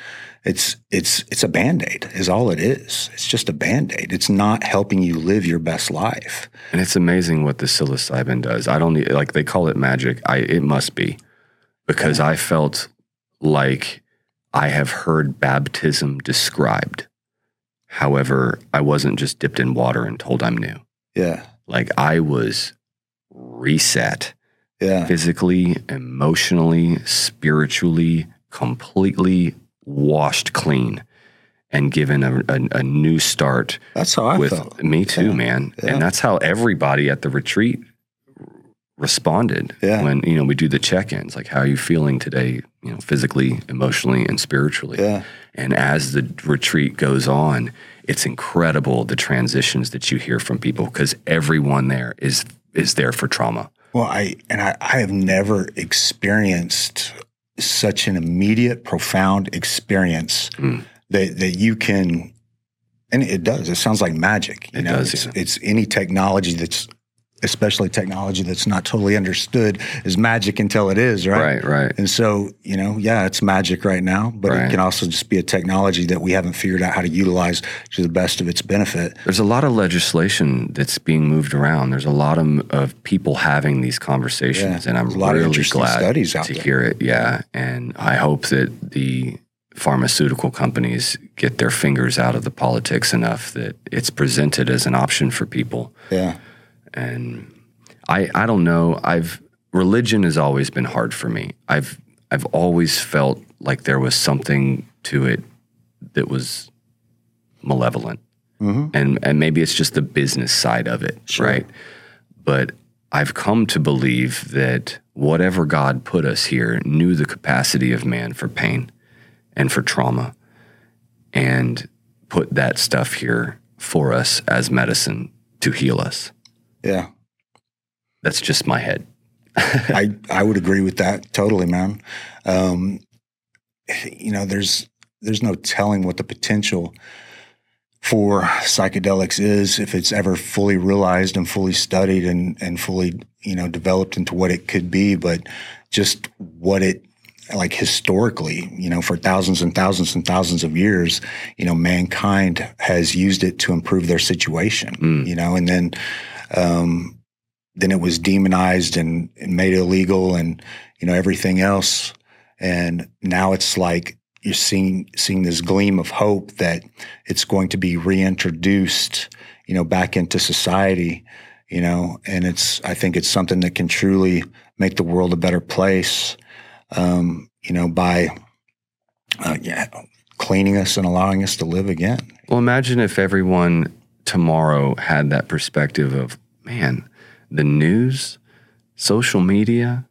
it's it's it's a band-aid is all it is. It's just a band-aid. It's not helping you live your best life. And it's amazing what the psilocybin does. I don't need, like they call it magic. I it must be because I felt like I have heard baptism described. However, I wasn't just dipped in water and told I'm new. Yeah. Like I was reset Yeah. physically, emotionally, spiritually, completely washed clean and given a, a, a new start That's how I with felt. me too, Yeah. man. Yeah. And that's how everybody at the retreat responded Yeah. when you know we do the check-ins like how are you feeling today you know physically emotionally and spiritually Yeah. and as the retreat goes on it's incredible the transitions that you hear from people because everyone there is is there for trauma Well, I and I, I have never experienced such an immediate, profound experience Mm. that that you can, and it does. It sounds like magic. You It know, does, it's, yeah. it's any technology that's, especially technology that's not totally understood, is magic until it is, right? right right And so, you know, yeah, it's magic right now, but Right. it can also just be a technology that we haven't figured out how to utilize to the best of its benefit. There's a lot of legislation that's being moved around. There's a lot of, of people having these conversations, Yeah, and I'm a lot really glad studies out to there. hear it. Yeah, and I hope that the pharmaceutical companies get their fingers out of the politics enough that it's presented as an option for people. Yeah. And I, I don't know. I've religion has always been hard for me. I've, I've always felt like there was something to it that was malevolent mm-hmm. and and maybe it's just the business side of it, right? But I've come to believe that whatever God put us here knew the capacity of man for pain and for trauma and put that stuff here for us as medicine to heal us. Yeah. That's just my head. [LAUGHS] I I would agree with that totally, man. Um, you know, there's there's no telling what the potential for psychedelics is if it's ever fully realized and fully studied and and fully you know developed into what it could be. But just what it like historically, you know, for thousands and thousands and thousands of years, you know, mankind has used it to improve their situation. Mm. You know, and then. Um, then it was demonized and, and made illegal and you know everything else. And now it's like you're seeing seeing this gleam of hope that it's going to be reintroduced you know back into society you know? And it's i think it's something that can truly make the world a better place um, you know by uh, yeah cleaning us and allowing us to live again. Well, imagine if everyone tomorrow had that perspective of, man, the news, social media,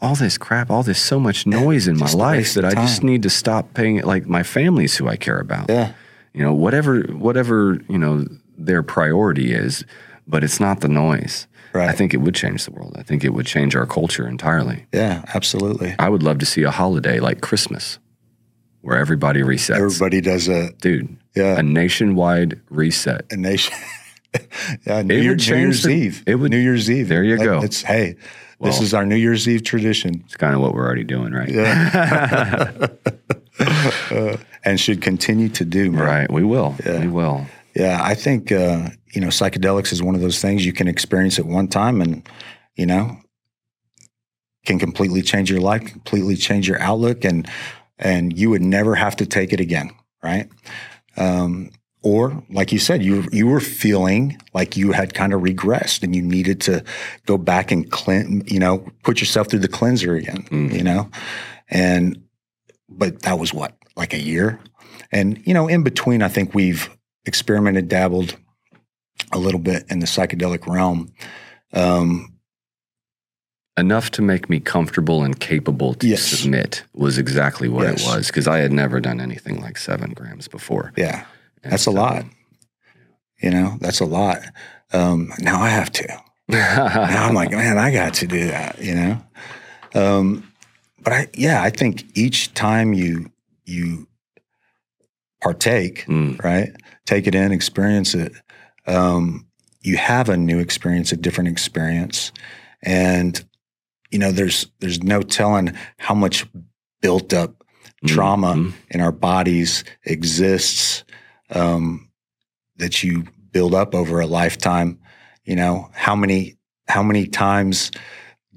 all this crap, all this so much noise in my life that I just need to stop paying it. Like my family's who I care about. yeah You know, whatever, whatever you know their priority is, but it's not the noise. Right. I think it would change the world. I think it would change our culture entirely. yeah absolutely I would love to see a holiday like Christmas, where everybody resets. everybody does a Dude, yeah a nationwide reset. a nation [LAUGHS] [LAUGHS] yeah, New, Year, New Year's the- Eve. it would- New Year's Eve. There you That- go. It's hey, this is our New Year's Eve tradition. It's kind of what we're already doing, right? Yeah. [LAUGHS] Uh, and should continue to do. Man. Right. We will. Yeah. We will. Yeah, I think uh, you know psychedelics is one of those things you can experience at one time, and you know can completely change your life, completely change your outlook, and and you would never have to take it again, right? Um, or like you said, you you were feeling like you had kind of regressed, and you needed to go back and clean, you know, put yourself through the cleanser again, Mhm. you know, and but that was what like a year, and you know, in between, I think we've experimented, dabbled a little bit in the psychedelic realm. Um, Enough to make me comfortable and capable to Yes. submit was exactly what Yes. it was because I had never done anything like seven grams before. yeah, That's a lot. You know, that's a lot. Um, now I have to. Now I'm like, [LAUGHS] man, I got to do that. You know. Um, but I, yeah, I think each time you you partake, Mm, right, take it in, experience it, um, you have a new experience, a different experience, and you know, there's there's no telling how much built up mm, trauma mm. in our bodies exists um, that you build up over a lifetime. You know, how many how many times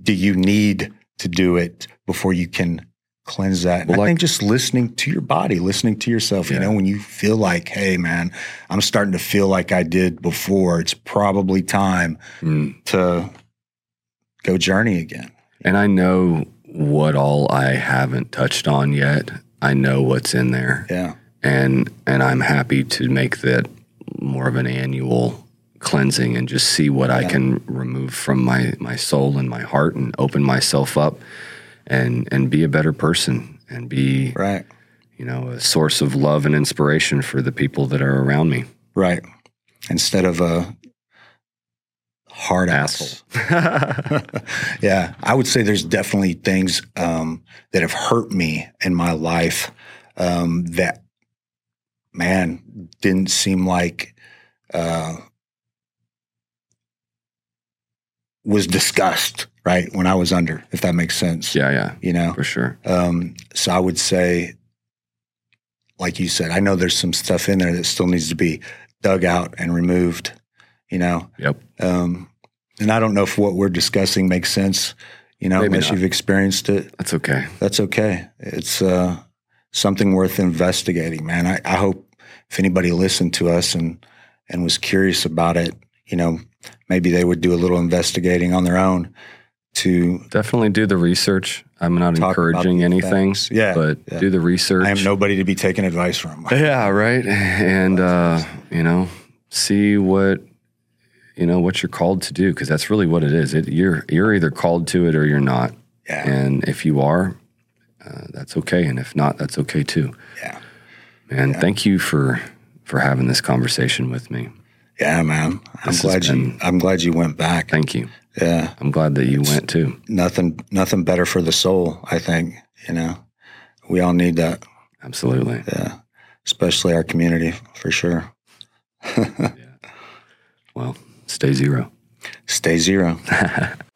do you need to do it before you can cleanse that? Well, I like- think just listening to your body, listening to yourself. You know, when you feel like, hey, man, I'm starting to feel like I did before. It's probably time Mm. to go journey again. And I know what all I haven't touched on yet. I know what's in there. Yeah, and and I'm happy to make that more of an annual cleansing and just see what I can remove from my my soul and my heart and open myself up and and be a better person and be right, you know a source of love and inspiration for the people that are around me. right. Instead of a hard ass. Asshole. [LAUGHS] [LAUGHS] yeah, I would say there's definitely things um, that have hurt me in my life um, that, man, didn't seem like uh, was discussed right when I was under, if that makes sense. yeah, yeah, You know, for sure. um, so I would say, like you said, I know there's some stuff in there that still needs to be dug out and removed. You know, Yep. um, and I don't know if what we're discussing makes sense, you know, Maybe unless not. you've experienced it. That's okay. That's okay. It's uh, something worth investigating, man. I, I hope if anybody listened to us and and was curious about it, you know, maybe they would do a little investigating on their own to. Definitely do the research. I'm not encouraging anything. Yeah, but yeah. do the research. I am nobody to be taking advice from. [LAUGHS] Yeah, right. And uh, you know, see what you know what you're called to do because that's really what it is. It, you're you're either called to it or you're not. Yeah, And if you are, uh, that's okay. And if not, that's okay too. yeah, And thank you for for having this conversation with me. yeah, man. I'm This glad you. I'm glad you went back. Thank you. Yeah, I'm glad that you went too. nothing, nothing better for the soul. I think you know, we all need that. Absolutely. Yeah, especially our community for sure. [LAUGHS] yeah. Well, stay zero. Stay zero. [LAUGHS]